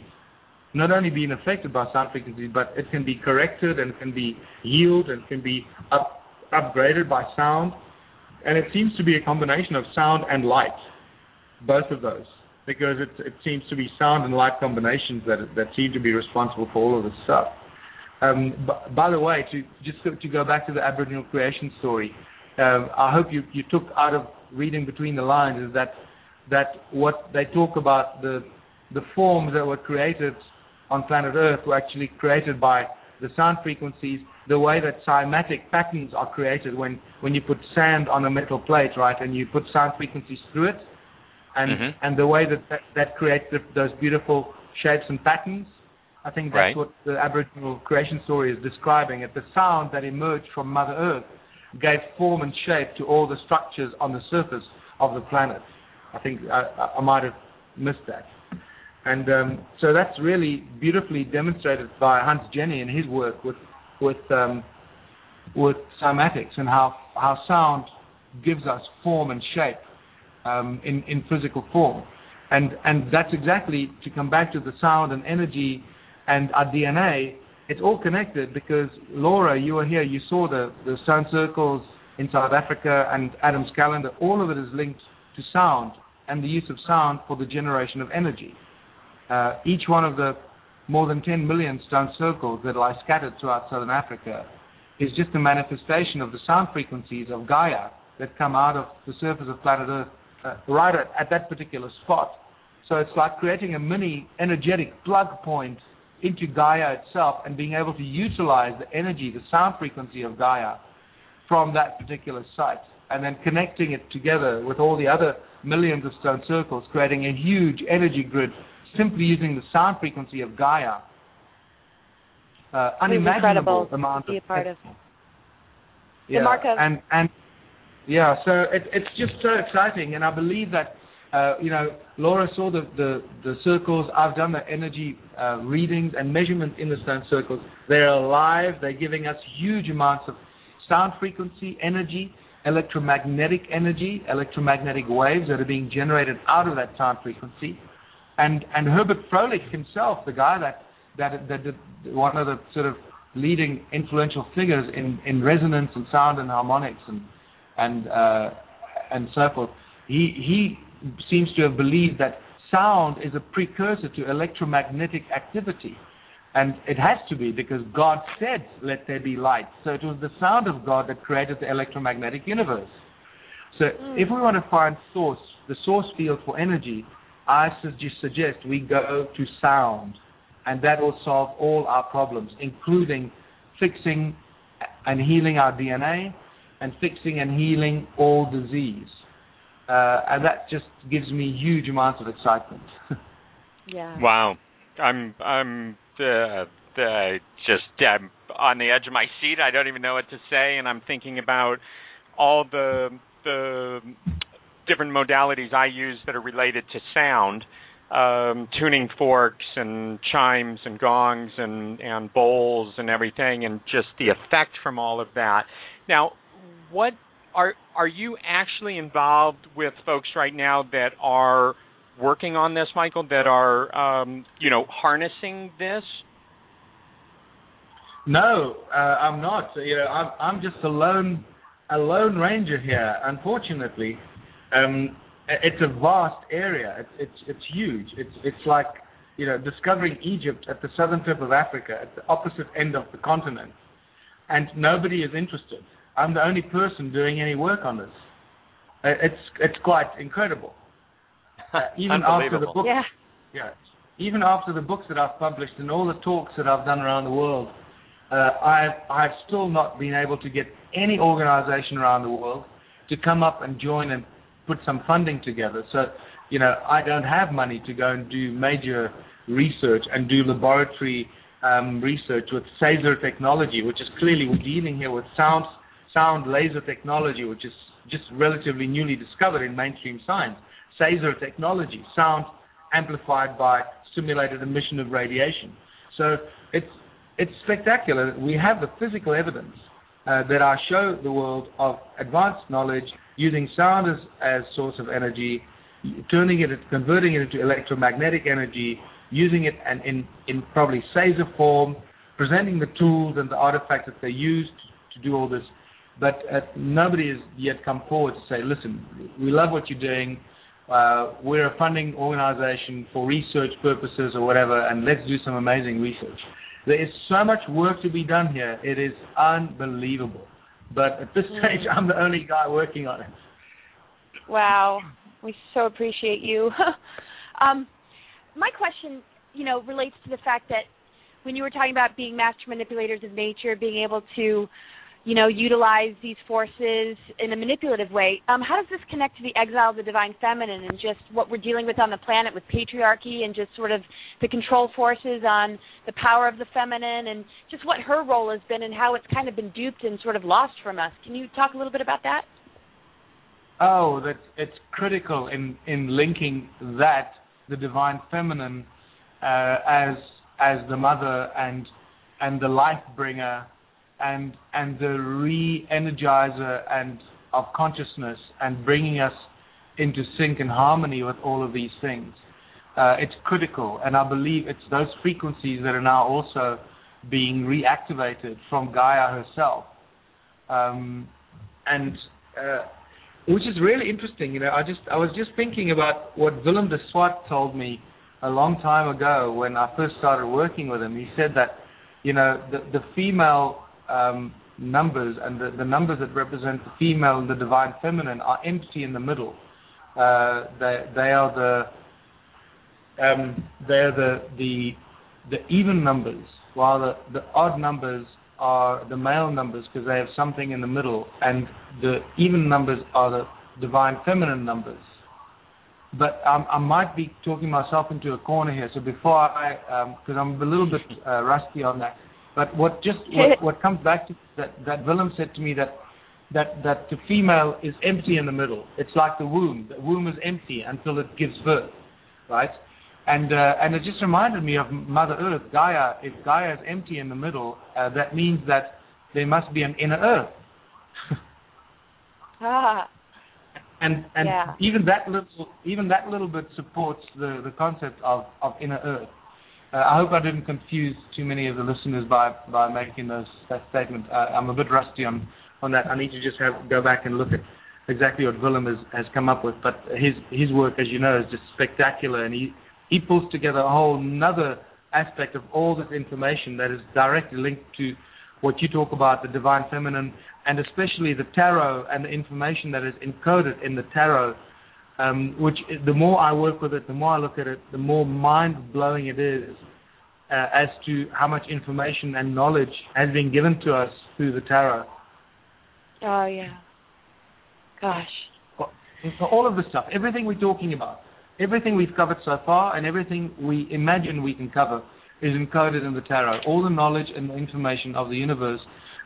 not only being affected by sound frequencies, but it can be corrected and can be healed and can be up, upgraded by sound. And it seems to be a combination of sound and light, both of those, because it, it seems to be sound and light combinations that that seem to be responsible for all of this stuff. Um, b- by the way, to just to, go back to the Aboriginal creation story, uh, I hope you, you took out of reading between the lines is that that what they talk about the the forms that were created on planet Earth were actually created by the sound frequencies, the way that cymatic patterns are created when, when you put sand on a metal plate, right, and you put sound frequencies through it, and mm-hmm. and the way that that, that creates the, those beautiful shapes and patterns. I think that's right. what the Aboriginal creation story is describing. That the sound that emerged from Mother Earth gave form and shape to all the structures on the surface of the planet. I think I, I might have missed that. And um, so that's really beautifully demonstrated by Hans Jenny in his work with with um, with cymatics and how how sound gives us form and shape um, in in physical form, and and that's exactly to come back to the sound and energy and our DNA. It's all connected because Laura, you were here, you saw the the sound circles in South Africa and Adam's calendar. All of it is linked to sound and the use of sound for the generation of energy. Uh, each one of the more than 10 million stone circles that lie scattered throughout southern Africa is just a manifestation of the sound frequencies of Gaia that come out of the surface of planet Earth uh, right at, at that particular spot. So it's like creating a mini energetic plug point into Gaia itself and being able to utilize the energy, the sound frequency of Gaia from that particular site and then connecting it together with all the other millions of stone circles, creating a huge energy grid simply using the sound frequency of Gaia. Uh, unimaginable amount to be a part of. Yeah, the mark of and and yeah, so it, it's just so exciting, and I believe that uh, you know Laura saw the, the the circles. I've done the energy uh, readings and measurements in the stone circles. They're alive. They're giving us huge amounts of sound frequency, energy, electromagnetic energy, electromagnetic waves that are being generated out of that sound frequency. And and Herbert Fröhlich himself, the guy that that that, that one of the sort of leading influential figures in, in resonance and sound and harmonics and and uh, and so forth. He he seems to have believed that sound is a precursor to electromagnetic activity. And it has to be because God said, Let there be light. So it was the sound of God that created the electromagnetic universe. So mm. if we want to find source, the source field for energy, I suggest we go to sound. And that will solve all our problems, including fixing and healing our DNA and fixing and healing all disease. Uh, and that just gives me huge amounts of excitement. [laughs] yeah. Wow. I'm I'm uh, uh, just I'm on the edge of my seat. I don't even know what to say, and I'm thinking about all the the different modalities I use that are related to sound, um, tuning forks and chimes and gongs and and bowls and everything, and just the effect from all of that. Now, what are are you actually involved with folks right now that are working on this, Michael, that are um, you know harnessing this? No, uh, I'm not. You know, I'm I'm just a lone a lone ranger here. Unfortunately, um, it's a vast area. It's it's it's huge. It's it's like you know discovering Egypt at the southern tip of Africa, at the opposite end of the continent, and nobody is interested. I'm the only person doing any work on this. Uh, it's it's quite incredible. [laughs] Uh, even after the book, yeah. yeah, even after the books that I've published and all the talks that I've done around the world, uh, I've I've still not been able to get any organization around the world to come up and join and put some funding together. So, you know, I don't have money to go and do major research and do laboratory um, research with Saser technology, which is clearly we're dealing here with sound sound laser technology, which is just relatively newly discovered in mainstream science. Saser technology, sound amplified by stimulated emission of radiation. So it's it's spectacular. We have the physical evidence uh, that I show the world of advanced knowledge using sound as, as source of energy, turning it, converting it into electromagnetic energy, using it and in, in probably Saser form, presenting the tools and the artifacts that they use to, to do all this. But uh, nobody has yet come forward to say, listen, we love what you're doing. Uh, we're a funding organization for research purposes or whatever, and let's do some amazing research. There is so much work to be done here. It is unbelievable. But at this stage, I'm the only guy working on it. Wow, we so appreciate you. [laughs] um, my question, you know, relates to the fact that when you were talking about being master manipulators of nature, being able to, you know, utilize these forces in a manipulative way, um, how does this connect to the exile of the divine feminine and just what we're dealing with on the planet with patriarchy and just sort of the control forces on the power of the feminine and just what her role has been and how it's kind of been duped and sort of lost from us? Can you talk a little bit about that? Oh, that it's critical in in linking that the divine feminine uh, as as the mother and and the life bringer and and the re-energizer and of consciousness and bringing us into sync and harmony with all of these things. Uh, it's critical, and I believe it's those frequencies that are now also being reactivated from Gaia herself, um, and. Uh, which is really interesting. You know, I just I was just thinking about what Willem de Swart told me a long time ago when I first started working with him. He said that you know the the female um, numbers and the, the numbers that represent the female the divine feminine are empty in the middle. Uh, they they are the um, they're the the the even numbers, while the the odd numbers are the male numbers because they have something in the middle, and the even numbers are the divine feminine numbers. But um, I might be talking myself into a corner here. So before I, because um, I'm a little bit uh, rusty on that. But what just what, what comes back to that that Willem said to me that that that the female is empty in the middle. It's like the womb. The womb is empty until it gives birth, right? And uh, and it just reminded me of Mother Earth, Gaia. If Gaia is empty in the middle, uh, that means that there must be an inner Earth. [laughs] ah. And and yeah. even that little even that little bit supports the the concept of of inner Earth. Uh, I hope I didn't confuse too many of the listeners by by making those that statement. Uh, I'm a bit rusty on on that. I need to just have go back and look at exactly what Willem has has come up with. But his his work, as you know, is just spectacular, and he he pulls together a whole another aspect of all this information that is directly linked to what you talk about, the divine feminine, and especially the tarot and the information that is encoded in the tarot. Um, which the more I work with it, the more I look at it, the more mind blowing it is uh, as to how much information and knowledge has been given to us through the tarot. Oh yeah. Gosh. All of the stuff, everything we're talking about, everything we've covered so far and everything we imagine we can cover is encoded in the tarot. All the knowledge and the information of the universe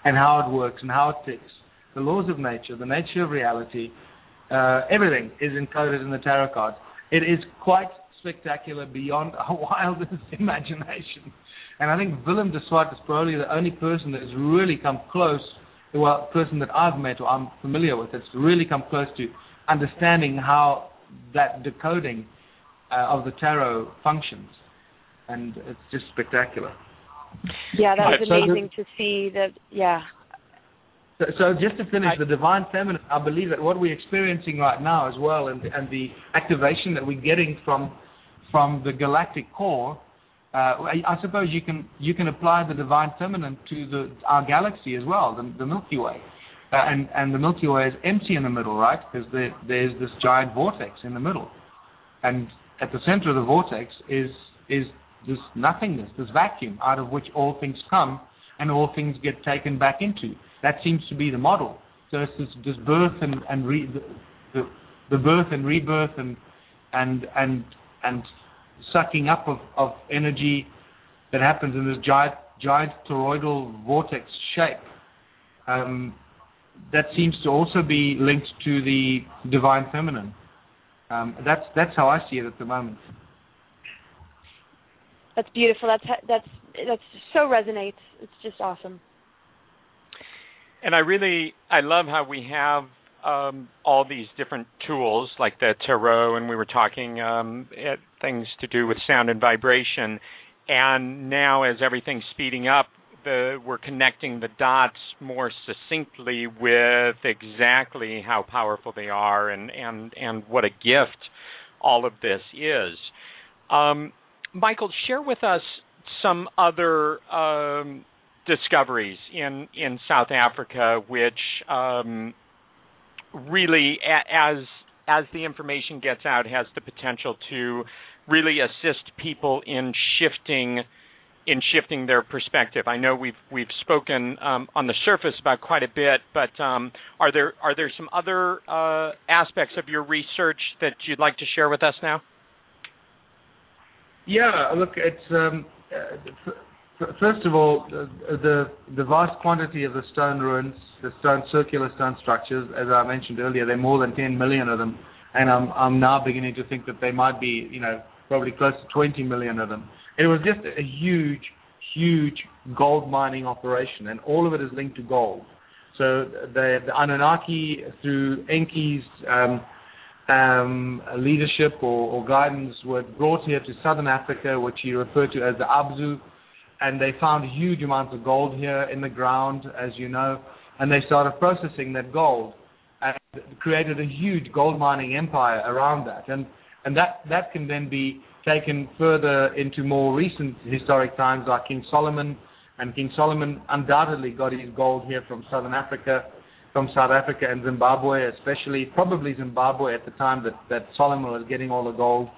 and how it works and how it ticks, the laws of nature, the nature of reality, uh, everything is encoded in the tarot cards. It is quite spectacular beyond [laughs] our wildest [laughs] imagination. And I think Willem de Swart is probably the only person that has really come close, well, person that I've met or I'm familiar with, that's really come close to understanding how that decoding uh, of the tarot functions, and it's just spectacular. Yeah, that was So the- amazing to see. That yeah. So, so just to finish, the divine feminine, I believe that what we're experiencing right now as well, and, and the activation that we're getting from from the galactic core, uh, I, I suppose you can you can apply the divine feminine to the our galaxy as well, the, the Milky Way, uh, and and the Milky Way is empty in the middle, right? Because there, there's this giant vortex in the middle, and at the center of the vortex is is this nothingness, this vacuum out of which all things come and all things get taken back into. That seems to be the model. So it's this, this birth and and re, the, the the birth and rebirth and and and and sucking up of, of energy that happens in this giant giant toroidal vortex shape. Um, that seems to also be linked to the divine feminine. Um, that's that's how I see it at the moment. That's beautiful. That's that's that's so resonates. It's just awesome. And I really I love how we have um, all these different tools like the tarot, and we were talking um, at things to do with sound and vibration. And now, as everything's speeding up, the, we're connecting the dots more succinctly with exactly how powerful they are, and and and what a gift all of this is. Um, Michael, share with us some other um, discoveries in in South Africa, which um, really, as as the information gets out, has the potential to really assist people in shifting in shifting their perspective. I know we've we've spoken um, on the surface about quite a bit, but um, are there are there some other uh, aspects of your research that you'd like to share with us now? Yeah, look, it's um, uh, first of all the, the vast quantity of the stone ruins, the stone circular stone structures. As I mentioned earlier, there are more than 10 million of them, and I'm I'm now beginning to think that they might be, you know, probably close to 20 million of them. It was just a huge, huge gold mining operation, and all of it is linked to gold. So the, the Anunnaki, through Enki's um, um, leadership or, or, guidance, were brought here to southern Africa, which he referred to as the Abzu, and they found huge amounts of gold here in the ground, as you know, and they started processing that gold and created a huge gold mining empire around that. And and that that can then be taken further into more recent historic times, like King Solomon, and King Solomon undoubtedly got his gold here from Southern Africa, from South Africa and Zimbabwe, especially probably Zimbabwe at the time that that Solomon was getting all the gold.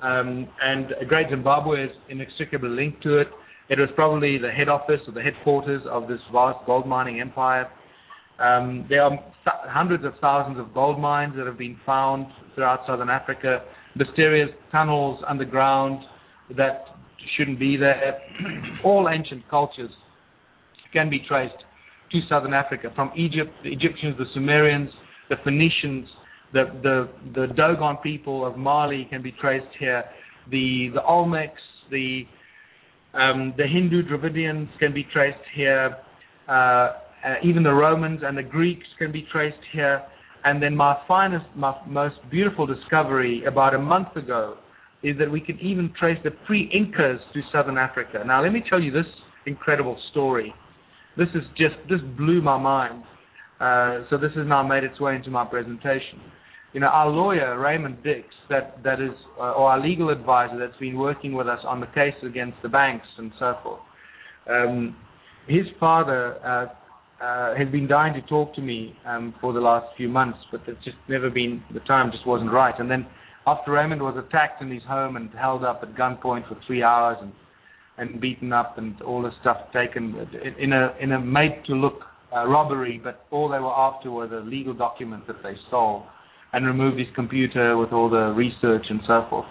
Um, and great Zimbabwe is inextricably linked to it. It was probably the head office or the headquarters of this vast gold mining empire. Um, there are hundreds of thousands of gold mines that have been found throughout southern Africa mysterious tunnels underground that shouldn't be there. [clears throat] All ancient cultures can be traced to southern Africa, from Egypt, the Egyptians, the Sumerians, the Phoenicians, the the the Dogon people of Mali can be traced here. The the Olmecs, the um, the Hindu Dravidians can be traced here. Uh, uh, even the Romans and the Greeks can be traced here. And then my finest, my most beautiful discovery about a month ago is that we can even trace the pre-Incas to southern Africa. Now, let me tell you this incredible story. This is just this blew my mind. Uh, so this has now made its way into my presentation. You know, our lawyer Raymond Dix, that that is, uh, or our legal advisor that's been working with us on the case against the banks and so forth. Um, his father uh, uh, has been dying to talk to me um, for the last few months, but it's just never been the time just wasn't right. And then after Raymond was attacked in his home and held up at gunpoint for three hours and and beaten up and all this stuff taken in a in a made to look uh, robbery, but all they were after were the legal documents that they stole and removed his computer with all the research and so forth.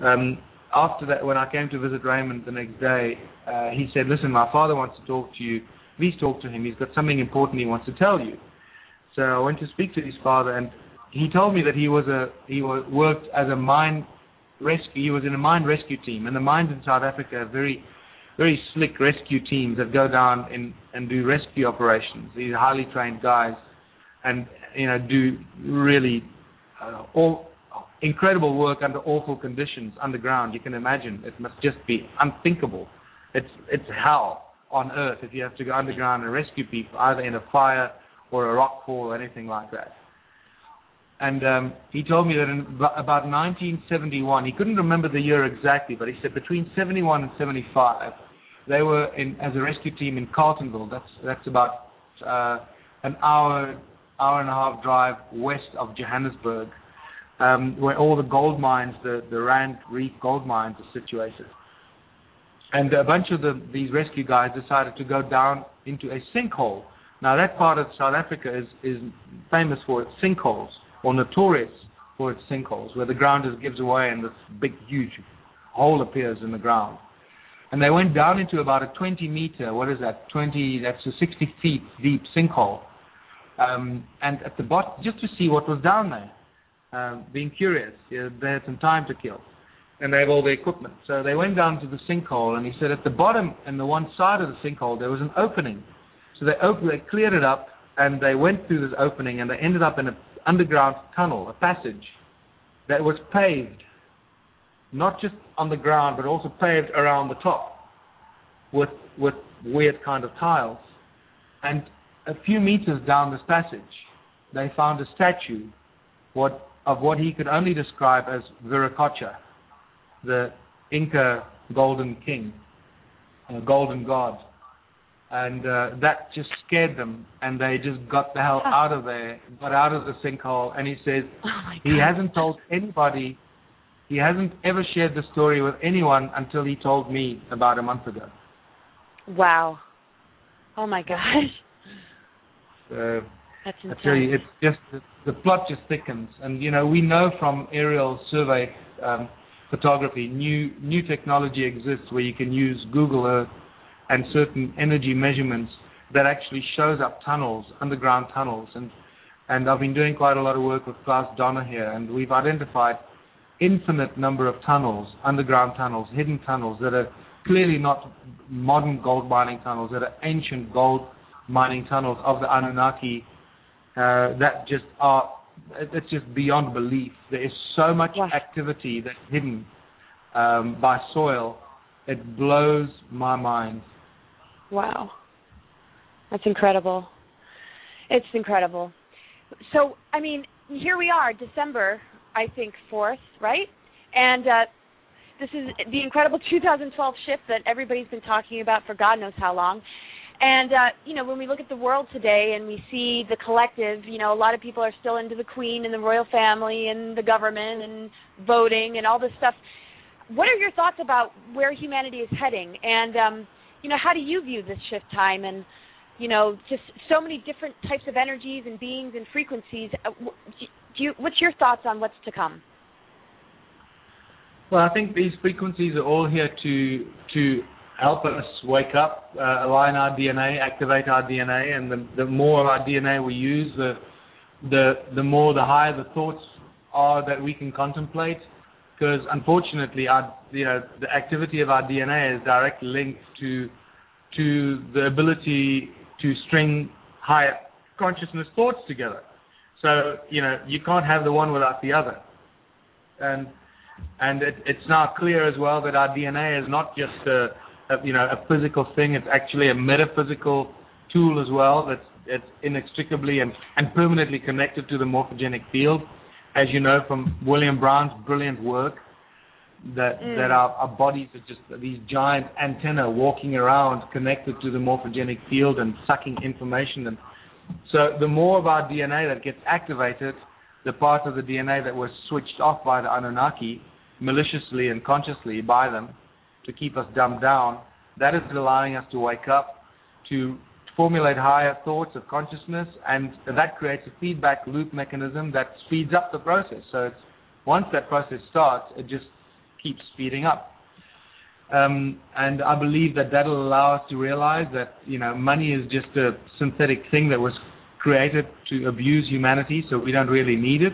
Um, after that, when I came to visit Raymond the next day, uh, he said, "Listen, my father wants to talk to you." please talk to him. He's got something important he wants to tell you. So I went to speak to his father, and he told me that he was a he worked as a mine rescue. He was in a mine rescue team, and the mines in South Africa are very very slick rescue teams that go down and and do rescue operations. These highly trained guys, and you know do really uh, all incredible work under awful conditions underground. You can imagine it must just be unthinkable. It's it's hell on Earth if you have to go underground and rescue people, either in a fire or a rock fall or anything like that. And um, he told me that in about 1971, he couldn't remember the year exactly, but he said between 71 and 75, they were in as a rescue team in Carletonville. That's that's about uh, an hour hour and a half drive west of Johannesburg, um, where all the gold mines, the the Rand Reef gold mines, are situated and a bunch of the, these rescue guys decided to go down into a sinkhole. Now that part of South Africa is, is famous for its sinkholes, or notorious for its sinkholes, where the ground just gives away and this big, huge hole appears in the ground. And they went down into about a 20 meter, what is that, 20, that's a 60 feet deep sinkhole. Um, and at the bottom, just to see what was down there, uh, being curious, you know, they had some time to kill and they have all the equipment. So they went down to the sinkhole, and he said at the bottom and the one side of the sinkhole there was an opening. So they opened, they cleared it up, and they went through this opening, and they ended up in an underground tunnel, a passage that was paved, not just on the ground, but also paved around the top with with weird kind of tiles. And a few meters down this passage, they found a statue, what of what he could only describe as Viracocha the Inca Golden King. uh, golden god, and uh, that just scared them, and they just got the hell out of there, got out of the sinkhole. And he says oh he hasn't told anybody, he hasn't ever shared the story with anyone until he told me about a month ago. Wow. Oh my gosh. So That's I insane. tell you, it's just the, the plot just thickens, and you know we know from aerial survey um, photography, new new technology exists where you can use Google Earth and certain energy measurements that actually shows up tunnels, underground tunnels, and and I've been doing quite a lot of work with Klaus Dona here, and we've identified infinite number of tunnels, underground tunnels, hidden tunnels that are clearly not modern gold mining tunnels, that are ancient gold mining tunnels of the Anunnaki uh, that just are it's just beyond belief. There is so much Wow. activity that's hidden um, by soil. It blows my mind. Wow. That's incredible. It's incredible. So, I mean, here we are, December, I think, 4th, right? And uh, this is the incredible 2012 shift that everybody's been talking about for God knows how long. And, uh, you know, when we look at the world today and we see the collective, you know, a lot of people are still into the Queen and the royal family and the government and voting and all this stuff. What are your thoughts about where humanity is heading? And, um, you know, how do you view this shift time and, you know, just so many different types of energies and beings and frequencies? Uh, Do you, what's your thoughts on what's to come? Well, I think these frequencies are all here to to help us wake up, uh, align our DNA, activate our DNA, and the, the more of our DNA we use, the the the more the higher the thoughts are that we can contemplate. Because unfortunately, our you know the activity of our DNA is directly linked to to the ability to string higher consciousness thoughts together. So you know you can't have the one without the other, and and it, it's now clear as well that our DNA is not just a, a you know a physical thing; it's actually a metaphysical tool as well. That's it's inextricably and, and permanently connected to the morphogenic field, as you know from William Brown's brilliant work. That Mm. that our, our bodies are just these giant antennae walking around, connected to the morphogenic field and sucking information. And so, the more of our DNA that gets activated, the part of the DNA that was switched off by the Anunnaki, maliciously and consciously by them, to keep us dumbed down, that is allowing us to wake up, to formulate higher thoughts of consciousness, and that creates a feedback loop mechanism that speeds up the process. So it's once that process starts, it just keeps speeding up. Um, and I believe that that'll allow us to realize that you know money is just a synthetic thing that was created to abuse humanity, so we don't really need it.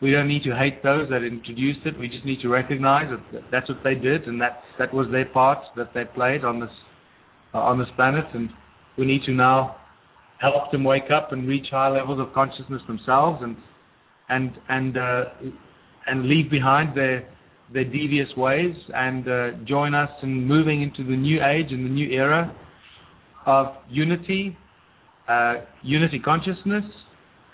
We don't need to hate those that introduced it. We just need to recognize that that's what they did, and that that was their part that they played on this uh, on this planet, and we need to now help them wake up and reach high levels of consciousness themselves, and and and uh, and leave behind their their devious ways, and uh, join us in moving into the new age and the new era of unity, uh, unity consciousness,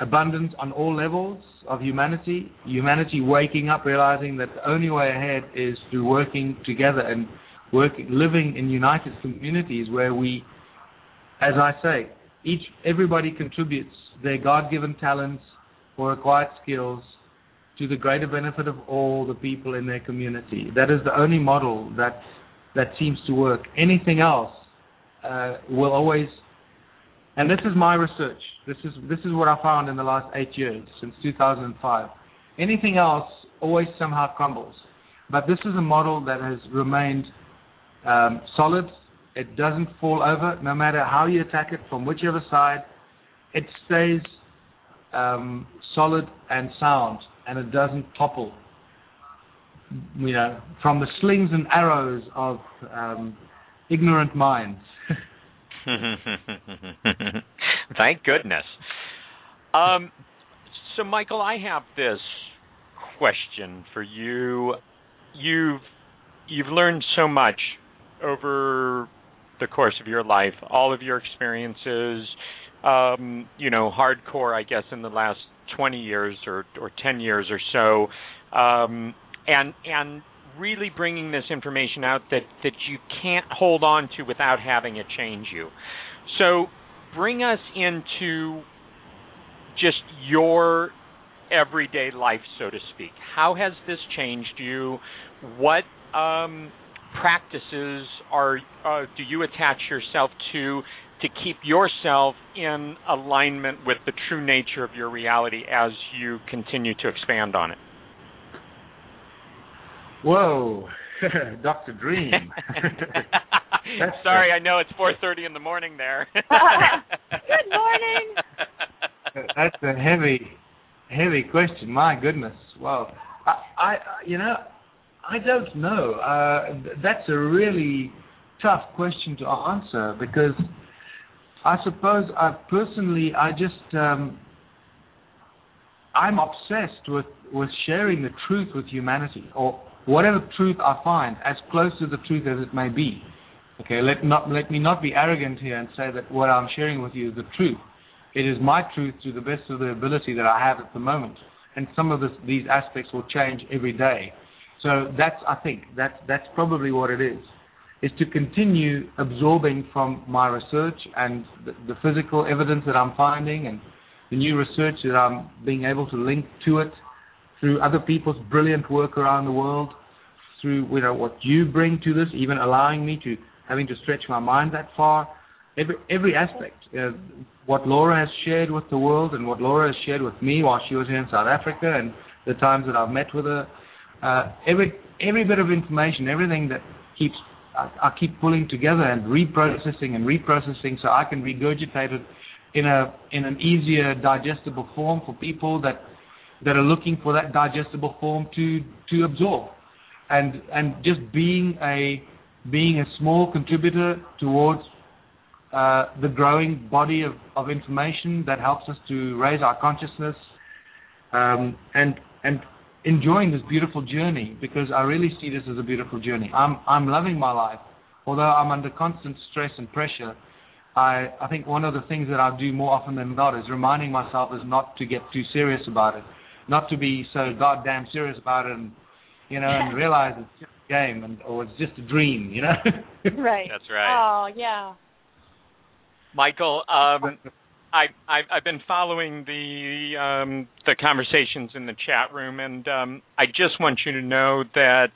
abundance on all levels of humanity, humanity waking up, realizing that the only way ahead is through working together and working, living in united communities where we, as I say, each everybody contributes their God-given talents or acquired skills to the greater benefit of all the people in their community. That is the only model that that seems to work. Anything else uh, will always and this is my research. This is this is what I found in the last eight years since 2005. Anything else always somehow crumbles, but this is a model that has remained um, solid. It doesn't fall over, no matter how you attack it from whichever side. It stays um, solid and sound, and it doesn't topple. You know, from the slings and arrows of um, ignorant minds. [laughs] Thank goodness. Um, so, Michael, I have this question for you. You've you've learned so much over the course of your life, all of your experiences. Um, you know, hardcore, I guess, in the last 20 years or or 10 years or so. Um, and and really bringing this information out that that you can't hold on to without having it change you. So bring us into just your everyday life, so to speak. How has this changed you? What um, practices are uh, do you attach yourself to to keep yourself in alignment with the true nature of your reality as you continue to expand on it? Whoa, [laughs] Dr. Dream. [laughs] Sorry, I know it's 4:30 in the morning there. [laughs] Good morning. That's a heavy, heavy question. My goodness. Well, I, I you know, I don't know. Uh, that's a really tough question to answer because I suppose I personally, I just, um, I'm obsessed with with sharing the truth with humanity, or whatever truth I find, as close to the truth as it may be. Okay, let not let me not be arrogant here and say that what I'm sharing with you is the truth. It is my truth to the best of the ability that I have at the moment, and some of this, these aspects will change every day. So that's I think that's that's probably what it is, is to continue absorbing from my research and the, the physical evidence that I'm finding and the new research that I'm being able to link to it through other people's brilliant work around the world, through you know what you bring to this, even allowing me to having to stretch my mind that far. Every every aspect, uh, what Laura has shared with the world, and what Laura has shared with me while she was here in South Africa, and the times that I've met with her, uh, every every bit of information, everything that keeps I, I keep pulling together and reprocessing and reprocessing, so I can regurgitate it in a in an easier digestible form for people that that are looking for that digestible form to to absorb, and and just being a being a small contributor towards uh, the growing body of, of information that helps us to raise our consciousness um, and and enjoying this beautiful journey because I really see this as a beautiful journey. I'm I'm loving my life, although I'm under constant stress and pressure. I I think one of the things that I do more often than not is reminding myself is not to get too serious about it not to be so goddamn serious about it and you know and [laughs] realize it's just a game and or it's just a dream you know? [laughs] Right. That's right. Oh yeah. Michael um [laughs] I, I I've been following the um, the conversations in the chat room, and um, I just want you to know that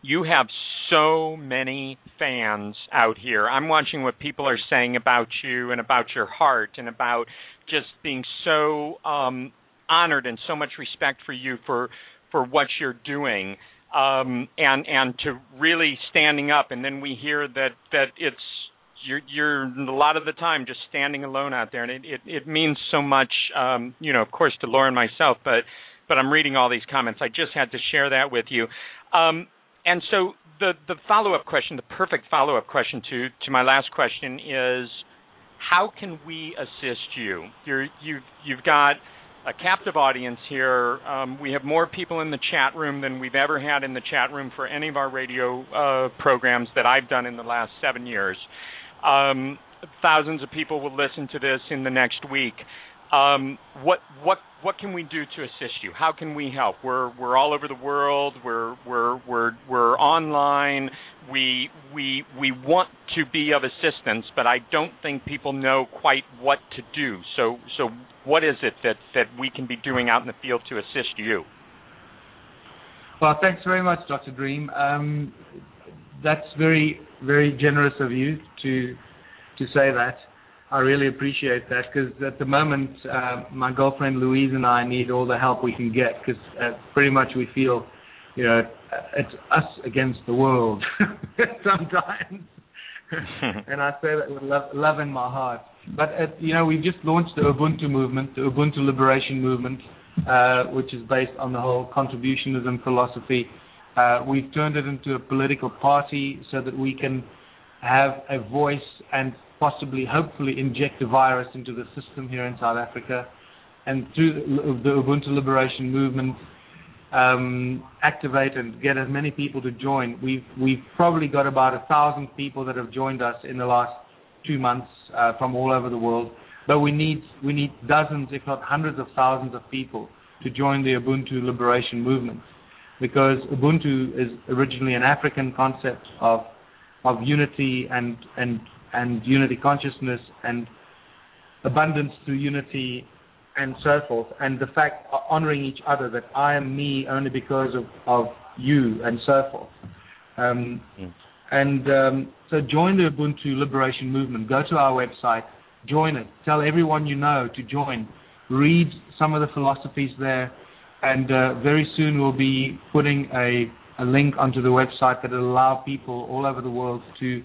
you have so many fans out here. I'm watching what people are saying about you and about your heart and about just being so um, honored and so much respect for you for for what you're doing um, and and to really standing up. And then we hear that that it's you're you're a lot of the time just standing alone out there, and it it, it means so much. Um, you know, of course, to Laura and myself, but but I'm reading all these comments. I just had to share that with you. Um, and so the the follow up question, the perfect follow up question to to my last question is, how can we assist you? You're you you've got a captive audience here. Um, we have more people in the chat room than we've ever had in the chat room for any of our radio uh, programs that I've done in the last seven years. Um, thousands of people will listen to this in the next week. Um, what what what can we do to assist you? How can we help? We're we're all over the world. We're we're we're we're online. We we we want to be of assistance, but I don't think people know quite what to do. So so what is it that that we can be doing out in the field to assist you? Well, thanks very much, Dr. Dream. Um, that's very very generous of you to to say that. I really appreciate that because at the moment, uh, my girlfriend Louise and I need all the help we can get because uh, pretty much we feel, you know, it's us against the world [laughs] sometimes. [laughs] and I say that with love, love in my heart. But uh, you know, we've just launched the Ubuntu movement, the Ubuntu Liberation Movement, uh, which is based on the whole contributionism philosophy. Uh, we've turned it into a political party so that we can have a voice and possibly, hopefully, inject a virus into the system here in South Africa, and through the Ubuntu Liberation Movement, um, activate and get as many people to join. We've we've probably got about a thousand people that have joined us in the last two months uh, from all over the world. But we need we need dozens, if not hundreds of thousands of people to join the Ubuntu Liberation Movement. because Ubuntu is originally an African concept of of unity and and and unity consciousness and abundance through unity and so forth, and the fact honoring each other that I am me only because of of you and so forth. Um, mm. And um, so join the Ubuntu Liberation Movement. Go to our website, join it. Tell everyone you know to join. Read some of the philosophies there, and uh, very soon we'll be putting a, a link onto the website that will allow people all over the world to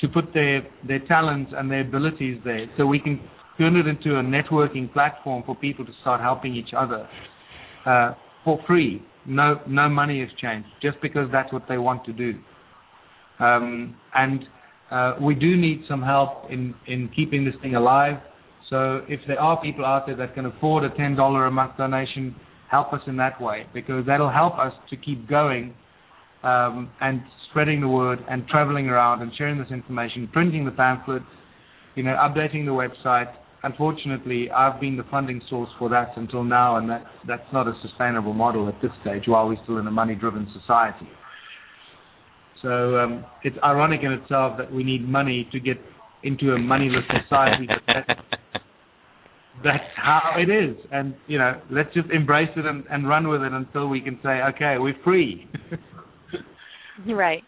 to put their their talents and their abilities there, so we can turn it into a networking platform for people to start helping each other uh, for free. No, no money exchange, just because that's what they want to do. Um, and uh, we do need some help in, in keeping this thing alive. So if there are people out there that can afford a $10 a month donation, help us in that way because that'll help us to keep going um, and spreading the word and traveling around and sharing this information, printing the pamphlets, you know, updating the website, unfortunately, I've been the funding source for that until now, and that's that's not a sustainable model at this stage while we're still in a money-driven society. So um, it's ironic in itself that we need money to get into a moneyless society. But that's, that's how it is, and you know, let's just embrace it and, and run with it until we can say, okay, we're free. [laughs] right.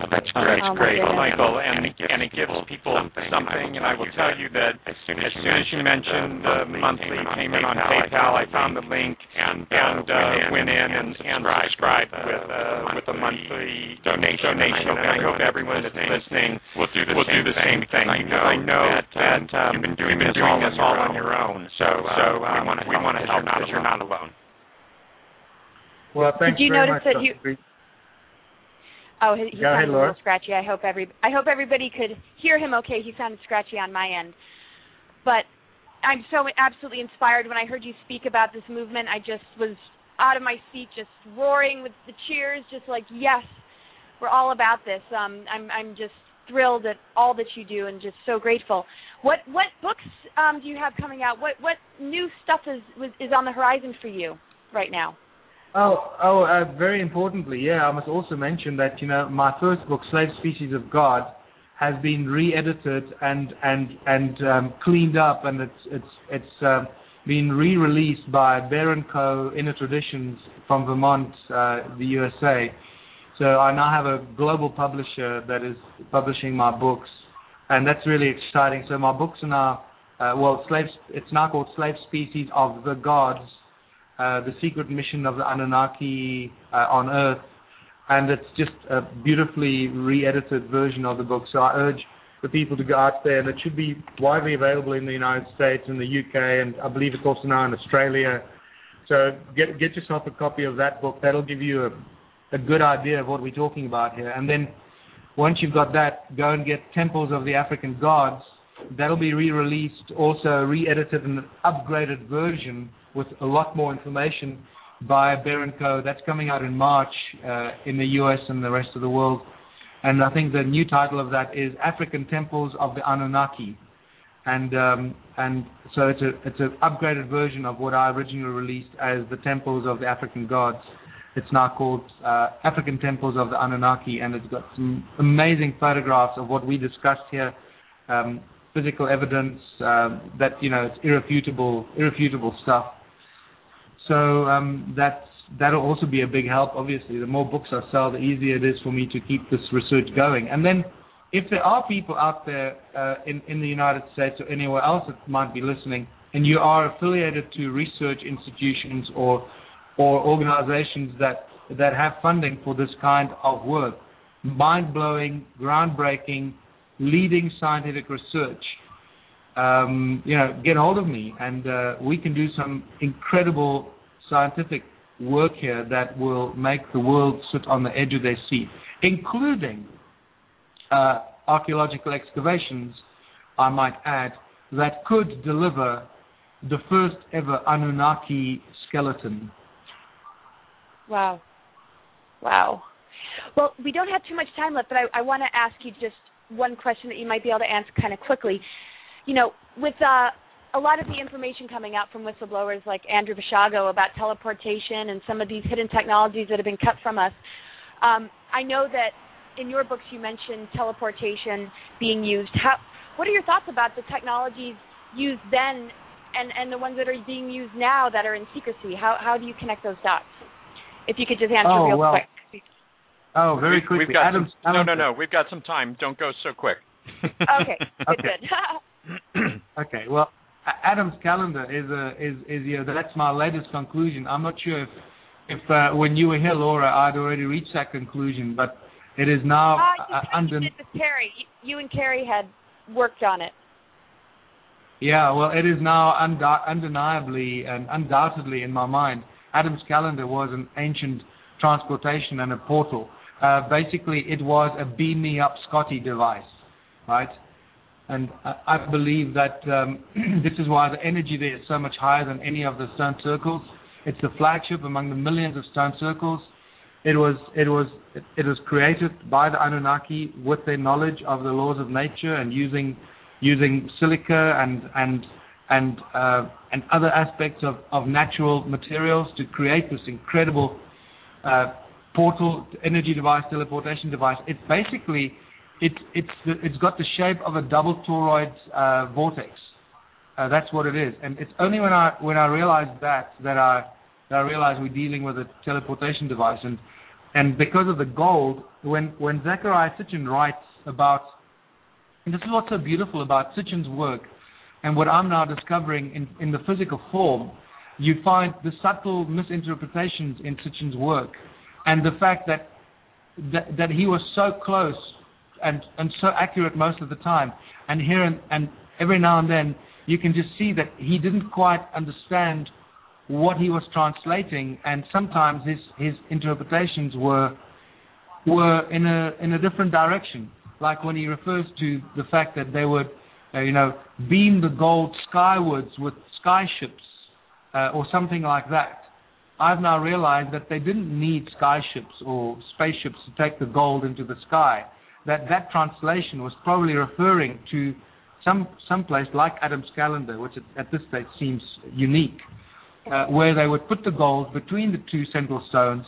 Oh, that's great, oh, great, Michael, and, and, it gives, and it gives people something. something and I will tell you that as soon as, as, soon as you mentioned the monthly payment on PayPal, I found the link and, and uh, went in and, and subscribed with uh, with a monthly donation. donation. And I hope everyone that's listening will do the, will same, do the same thing. I know, I know that, that um, you've been doing this all, this all on your own. So, so um, we want to help because you're not alone. Well, thanks Did you very notice much, that you Oh, he, he sounded ahead, a little scratchy. I hope every I hope everybody could hear him okay. He sounded scratchy on my end, but I'm so absolutely inspired when I heard you speak about this movement. I just was out of my seat, just roaring with the cheers, just like yes, we're all about this. Um, I'm I'm just thrilled at all that you do and just so grateful. What what books um, do you have coming out? What what new stuff is is on the horizon for you right now? Oh, oh, uh, very importantly, yeah, I must also mention that you know my first book, Slave Species of God, has been re-edited and and and um, cleaned up, and it's it's it's um, been re-released by Bear and Co. Inner Traditions from Vermont, uh, the USA. So I now have a global publisher that is publishing my books, and that's really exciting. So my books are now, uh, well, slaves. It's now called Slave Species of the Gods the secret mission of the Anunnaki uh, on Earth, and it's just a beautifully re-edited version of the book. So I urge the people to go out there, and it should be widely available in the United States and the UK, and I believe it's also now in Australia. So get get yourself a copy of that book. That'll give you a, a good idea of what we're talking about here. And then once you've got that, go and get Temples of the African Gods. That'll be re-released, also re-edited in an upgraded version with a lot more information by Bear & Co. That's coming out in March uh, in the US and the rest of the world. And I think the new title of that is African Temples of the Anunnaki. And um, and so it's an upgraded version of what I originally released as the Temples of the African Gods. It's now called uh, African Temples of the Anunnaki, and it's got some amazing photographs of what we discussed here, um, physical evidence uh, that you know it's irrefutable irrefutable stuff. So um, that'll also be a big help. Obviously, the more books I sell, the easier it is for me to keep this research going. And then, if there are people out there uh, in the United States or anywhere else that might be listening, and you are affiliated to research institutions or or organizations that that have funding for this kind of work, mind blowing, groundbreaking, leading scientific research. Um, you know, get hold of me, and uh, we can do some incredible scientific work here that will make the world sit on the edge of their seat, including uh, archaeological excavations, I might add, that could deliver the first ever Anunnaki skeleton. Wow. Wow. Well, we don't have too much time left, but I, I want to ask you just one question that you might be able to answer kind of quickly. You know, with uh, a lot of the information coming out from whistleblowers like Andrew Basiago about teleportation and some of these hidden technologies that have been cut from us. Um, I know that in your books you mentioned teleportation being used. How, what are your thoughts about the technologies used then and, and the ones that are being used now that are in secrecy? How, how do you connect those dots? If you could just answer oh, real well, quick. Oh, very we've, quickly. We've got Adam, some, no, no, no. We've got some time. Don't go so quick. okay. [laughs] Good, okay. good. [laughs] [clears throat] okay. Well, Adam's calendar is a is is you know, that's my latest conclusion. I'm not sure if if uh, when you were here, Laura, I'd already reached that conclusion, but it is now uh, uh, under. It with Kerry. You, you and Kerry had worked on it. Yeah, well, it is now undeniably and undoubtedly in my mind. Adam's calendar was an ancient transportation and a portal. Uh, basically, it was a beam me up Scotty device, right? And I, believe that um, [clears throat] this is why the energy there is so much higher than any of the stone circles. It's the flagship among the millions of stone circles. It was it was it was created by the Anunnaki with their knowledge of the laws of nature and using using silica and and and uh, and other aspects of, of natural materials to create this incredible uh, portal energy device, teleportation device. It's basically it's it's got the shape of a double toroid uh, vortex. Uh, that's what it is, and it's only when I when I realized that that I that I realized we're dealing with a teleportation device, and because of the gold, when Zecharia Sitchin writes about, this is what's so beautiful about Sitchin's work, and what I'm now discovering in in the physical form, you find the subtle misinterpretations in Sitchin's work, and the fact that he was so close and and so accurate most of the time. And here and, and every now and then you can just see that he didn't quite understand what he was translating, and sometimes his his interpretations were were in a in a different direction. Like when he refers to the fact that they would, uh, you know, beam the gold skywards with sky ships uh, or something like that. I've now realized that they didn't need skyships or spaceships to take the gold into the sky that that translation was probably referring to some some place like Adam's calendar, which at this stage seems unique, uh, where they would put the gold between the two central stones.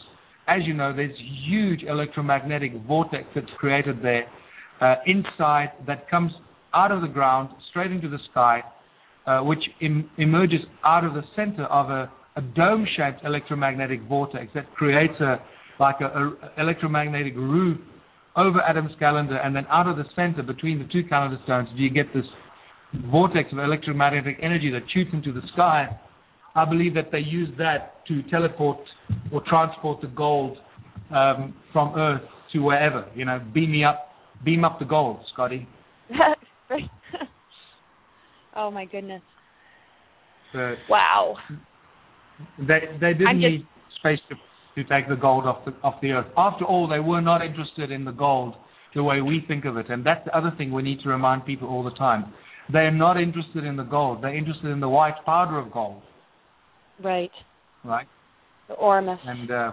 As you know, there's huge electromagnetic vortex that's created there uh, inside that comes out of the ground straight into the sky, uh, which Im- emerges out of the center of a, a dome-shaped electromagnetic vortex that creates a like a, a electromagnetic roof over Adam's calendar, and then out of the center between the two calendar stones, do you get this vortex of electromagnetic energy that shoots into the sky. I believe that they use that to teleport or transport the gold um, from Earth to wherever. You know, beam me up, beam up the gold, Scotty. [laughs] oh my goodness! So wow. They they didn't just, need spaceship to take the gold off the off the earth. After all, they were not interested in the gold the way we think of it, and that's the other thing we need to remind people all the time. They are not interested in the gold. They're interested in the white powder of gold. Right. Right. The Ormus. And uh,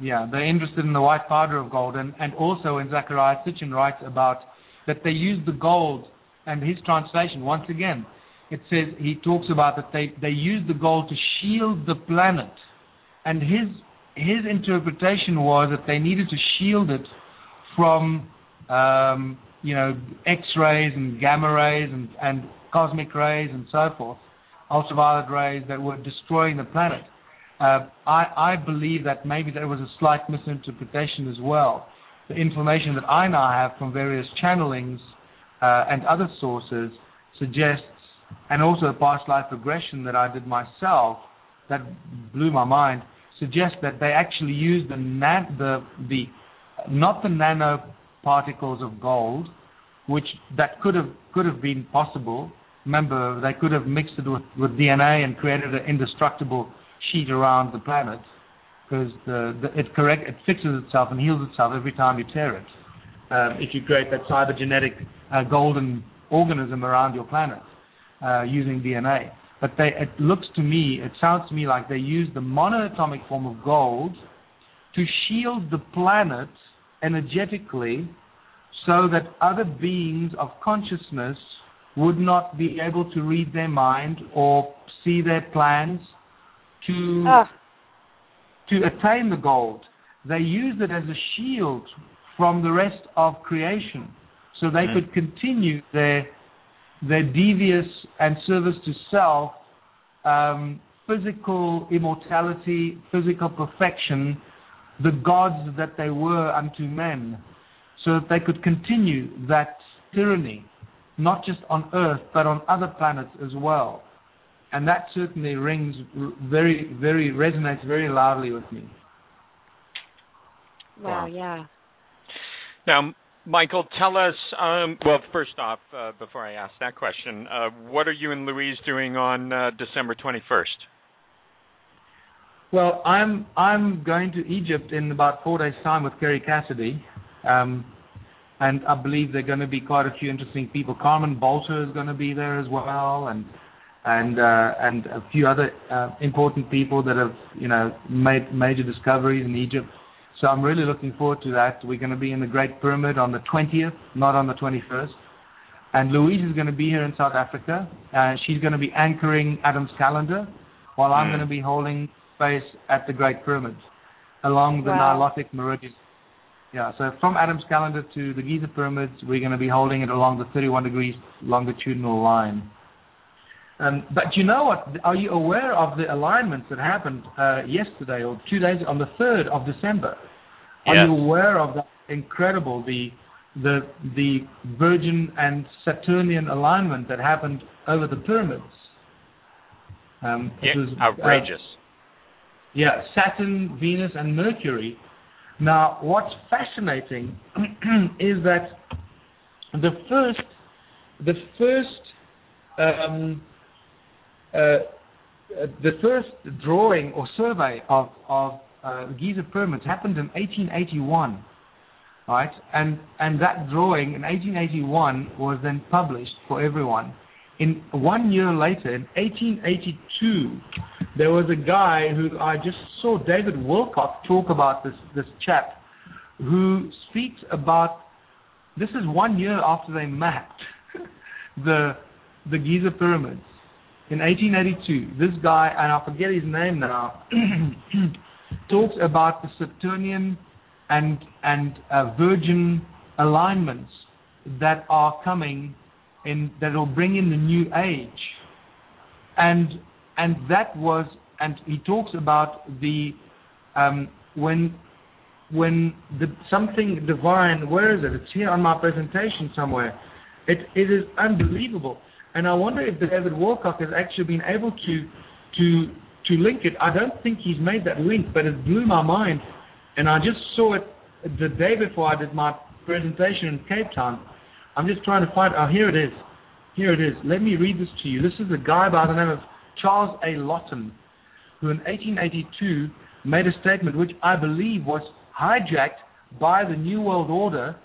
yeah, they're interested in the white powder of gold, and and also in Zecharia Sitchin writes about that they use the gold, and his translation once again, it says he talks about that they they use the gold to shield the planet, and his his interpretation was that they needed to shield it from um, you know X-rays and gamma rays and, and cosmic rays and so forth, ultraviolet rays that were destroying the planet. Uh, I, I believe that maybe there was a slight misinterpretation as well. The information that I now have from various channelings uh, and other sources suggests, and also a past life regression that I did myself, that blew my mind, suggests that they actually use the the the not the nanoparticles of gold, which that could have could have been possible. Remember, they could have mixed it with, with DNA and created an indestructible sheet around the planet because the, the, it correct it fixes itself and heals itself every time you tear it. Um, if you create that cybergenetic uh, golden organism around your planet uh, using DNA. But they, it looks to me, it sounds to me like they use the monoatomic form of gold to shield the planet energetically so that other beings of consciousness would not be able to read their mind or see their plans to oh. to attain the gold. They used it as a shield from the rest of creation, so they Mm. could continue their their devious and service to self, um, physical immortality, physical perfection, the gods that they were unto men, so that they could continue that tyranny, not just on Earth but on other planets as well. And that certainly rings very, very resonates very loudly with me. Wow, Wow. yeah. Now, Michael, tell us. Um, well, first off, uh, before I ask that question, uh, what are you and Louise doing on uh, December 21st? Well, I'm I'm going to Egypt in about four days' time with Kerry Cassidy, um, and I believe there are going to be quite a few interesting people. Carmen Boulter is going to be there as well, and and uh, and a few other uh, important people that have you know made major discoveries in Egypt. So I'm really looking forward to that. We're going to be in the Great Pyramid on the 20th, not on the 21st. And Louise is going to be here in South Africa. Uh, she's going to be anchoring Adam's calendar, while I'm Mm. going to be holding space at the Great Pyramid along the Wow. Nilotic meridian. Yeah, so from Adam's calendar to the Giza pyramids, we're going to be holding it along the 31 degrees longitudinal line. Um, but you know what? Are you aware of the alignments that happened uh, yesterday or two days on the 3rd of December? Are you aware of that incredible the the the Virgin and Saturnian alignment that happened over the pyramids? Um, it Yeah, was, uh, outrageous. yeah, Saturn, Venus, and Mercury. Now, what's fascinating [clears throat] is that the first, the first, um, uh, uh, the first drawing or survey of of uh, the Giza pyramids happened in 1881, right? And and that drawing in 1881 was then published for everyone. In one year later, in 1882, there was a guy who I just saw David Wilcock talk about this this chap who speaks about this is one year after they mapped [laughs] the the Giza pyramids in 1882. This guy and I forget his name now [clears throat] talks about the Saturnian and and uh, Virgin alignments that are coming in that will bring in the new age. And and that was and he talks about the um, when when the something divine where is it? It's here on my presentation somewhere. It it is unbelievable. And i wonder if david Wilcock has actually been able to to to link it. I don't think he's made that link but it blew my mind. And i just saw it the day before i did my presentation in cape town. I'm just trying to find oh here it is. Here it is. Let me read this to you. This is a guy by the name of charles a. Lawton who in 1882 made a statement which I believe was hijacked by the New World Order,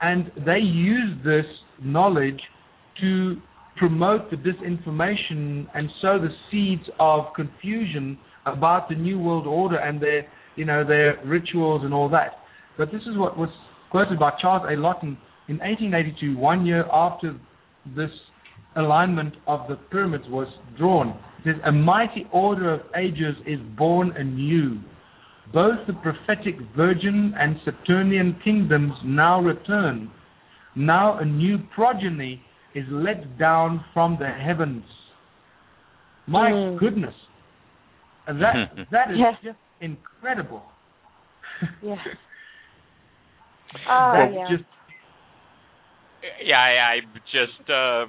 and they used this knowledge to promote the disinformation and sow the seeds of confusion about the New World Order and their, you know, their rituals and all that. But this is what was quoted by Charles A. Lawton in 1882, one year after this alignment of the pyramids was drawn. It says, A mighty order of ages is born anew. Both the prophetic Virgin and Saturnian kingdoms now return. Now a new progeny is let down from the heavens. My Hmm. goodness. That [laughs] that is Yes. just incredible. Yeah. [laughs] Oh That's yeah. just Yeah, I, I just uh, uh,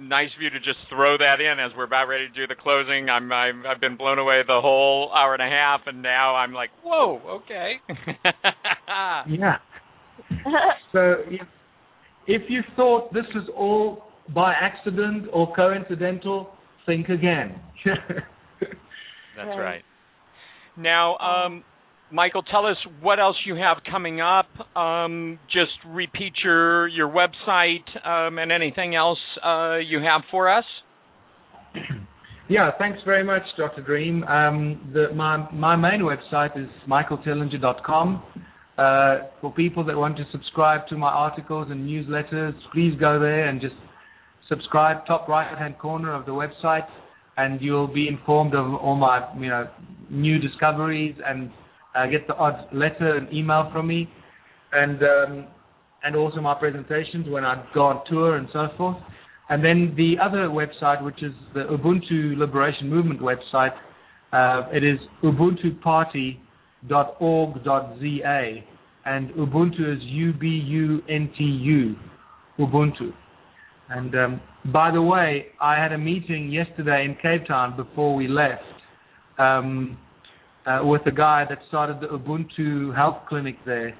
nice of you to just throw that in as we're about ready to do the closing. I'm, I'm I've been blown away the whole hour and a half, and now I'm like, whoa, okay. [laughs] yeah. So if, if you thought this was all by accident or coincidental, think again. [laughs] That's right. Now, um, Michael, tell us what else you have coming up. Um, just repeat your your website um, and anything else uh, you have for us. [clears throat] yeah, thanks very much, Dr. Dream. Um, the, my my main website is michaeltellinger.com. Uh, for people that want to subscribe to my articles and newsletters, please go there and just subscribe top right hand corner of the website, and you'll be informed of all my you know new discoveries and uh, get the odd letter and email from me, and um, and also my presentations when I go on tour and so forth. And then the other website, which is the Ubuntu Liberation Movement website, uh, it is ubuntuparty.org.za, and Ubuntu is U-B-U-N-T-U, Ubuntu. And um, by the way, I had a meeting yesterday in Cape Town before we left um, uh, with a guy that started the Ubuntu Health Clinic there,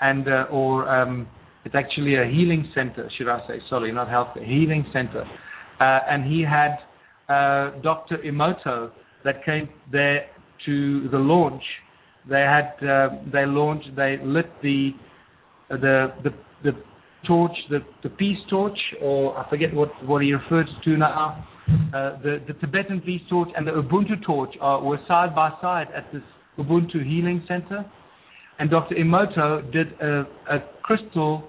and uh, or um, it's actually a healing center, should I say? Sorry, not health, healing center. Uh, and he had uh, Dr. Emoto that came there to the launch. They had uh, they launched they lit the the the, the torch the, the peace torch or I forget what what he refers to now. Uh, the the Tibetan peace torch and the Ubuntu torch are, were side by side at this Ubuntu Healing Center, and Dr. Emoto did a, a crystal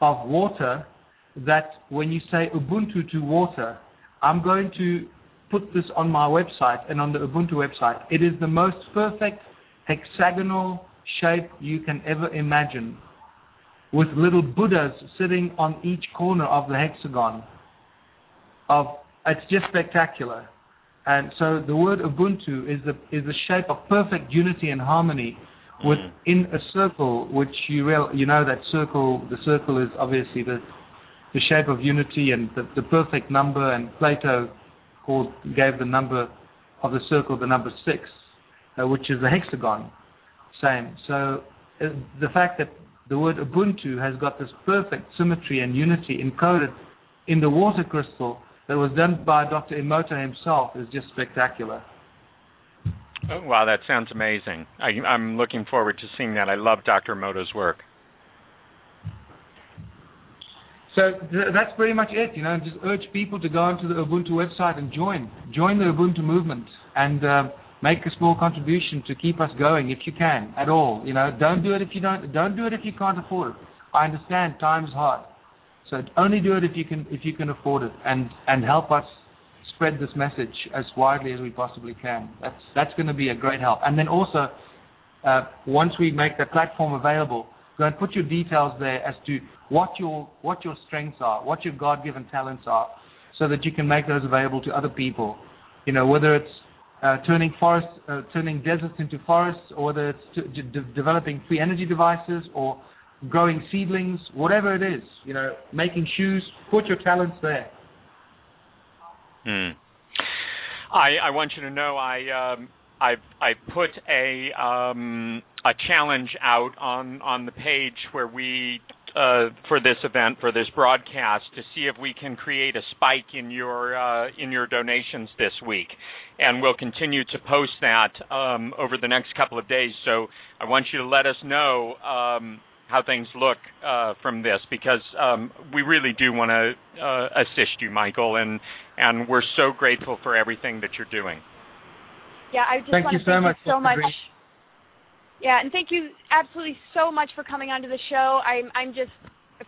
of water that when you say Ubuntu to water, I'm going to put this on my website and on the Ubuntu website. It is the most perfect hexagonal shape you can ever imagine, with little Buddhas sitting on each corner of the hexagon. Of it's just spectacular. And so the word Ubuntu is the is the shape of perfect unity and harmony within mm. a circle, which you real you know that circle. The circle is obviously the the shape of unity and the, the perfect number. And Plato called gave the number of the circle the number six, uh, which is the hexagon. Same. So uh, the fact that the word Ubuntu has got this perfect symmetry and unity encoded in the water crystal that was done by Dr. Emoto himself is just spectacular. Oh, wow, that sounds amazing. I, am looking forward to seeing that. I love Dr. Emoto's work. So th- that's pretty much it. You know, just urge people to go onto the Ubuntu website and join, join the Ubuntu movement, and uh, make a small contribution to keep us going if you can at all. You know, don't do it if you don't. Don't do it if you can't afford it. I understand time's hard, so only do it if you can if you can afford it, and and help us spread this message as widely as we possibly can. That's that's going to be a great help. And then also, uh, once we make the platform available, go and put your details there as to what your what your strengths are, what your God-given talents are, so that you can make those available to other people. You know, whether it's uh, turning forests, uh, turning deserts into forests, or whether it's developing free energy devices or growing seedlings, whatever it is. You know, making shoes. Put your talents there. Hmm. I I want you to know I um I I put a um a challenge out on on the page where we uh, for this event for this broadcast to see if we can create a spike in your uh, in your donations this week, and we'll continue to post that um, over the next couple of days. So I want you to let us know um, how things look uh, from this because um, we really do want to uh, assist you, Michael, and and we're so grateful for everything that you're doing. Yeah, I just thank want you to so thank much. you so much. Yeah, and thank you absolutely so much for coming onto the show. I'm I'm just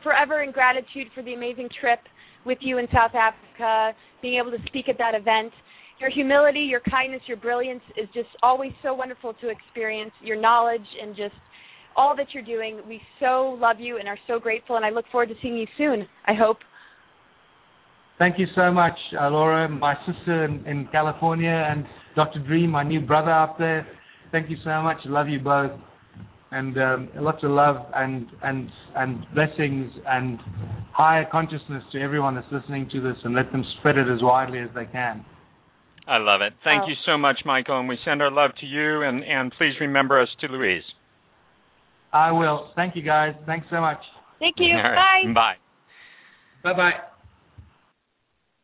forever in gratitude for the amazing trip with you in South Africa, being able to speak at that event. Your humility, your kindness, your brilliance is just always so wonderful to experience. Your knowledge and just all that you're doing. We so love you and are so grateful, and I look forward to seeing you soon. I hope. Thank you so much, uh, Laura, my sister in, in California, and Dr. Dream, my new brother up there. Thank you so much. Love you both, and um, lots of love and and and blessings and higher consciousness to everyone that's listening to this, and let them spread it as widely as they can. I love it. Thank Oh. you so much, Michael, and we send our love to you. And and please remember us to Louise. I will. Thank you, guys. Thanks so much. Thank you. All right. Bye. Bye. Bye bye.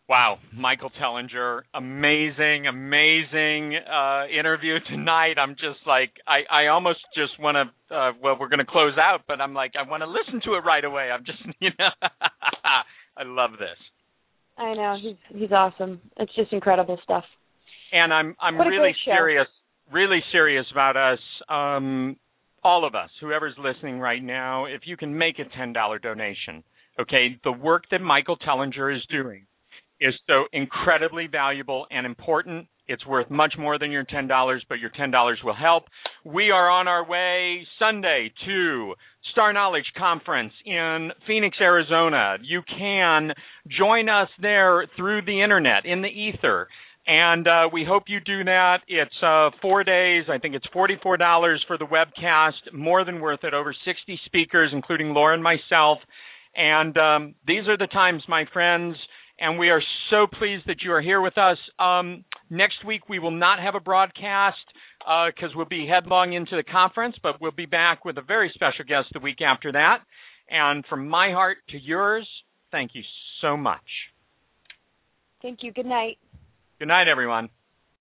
Wow, Michael Tellinger, amazing, amazing uh, interview tonight. I'm just like, I, I almost just want to. Uh, well, we're going to close out, but I'm like, I want to listen to it right away. I'm just, [laughs] you know, I love this, I know he's he's awesome. It's just incredible stuff. and I'm I'm What really serious, really serious about us. Um, all of us, whoever's listening right now, if you can make a ten dollar donation, okay, the work that Michael Tellinger is doing is so incredibly valuable and important. It's worth much more than your $10, but your $10 will help. We are on our way Sunday to Star Knowledge Conference in Phoenix, Arizona. You can join us there through the internet, in the ether. And uh, we hope you do that. It's uh, four days. I think it's $44 for the webcast. More than worth it. Over 60 speakers, including Laura and myself. And um, these are the times, my friends and we are so pleased that you are here with us. Um, next week we will not have a broadcast because uh, we'll be headlong into the conference, but we'll be back with a very special guest the week after that. And from my heart to yours, thank you so much. Thank you. Good night. Good night, everyone.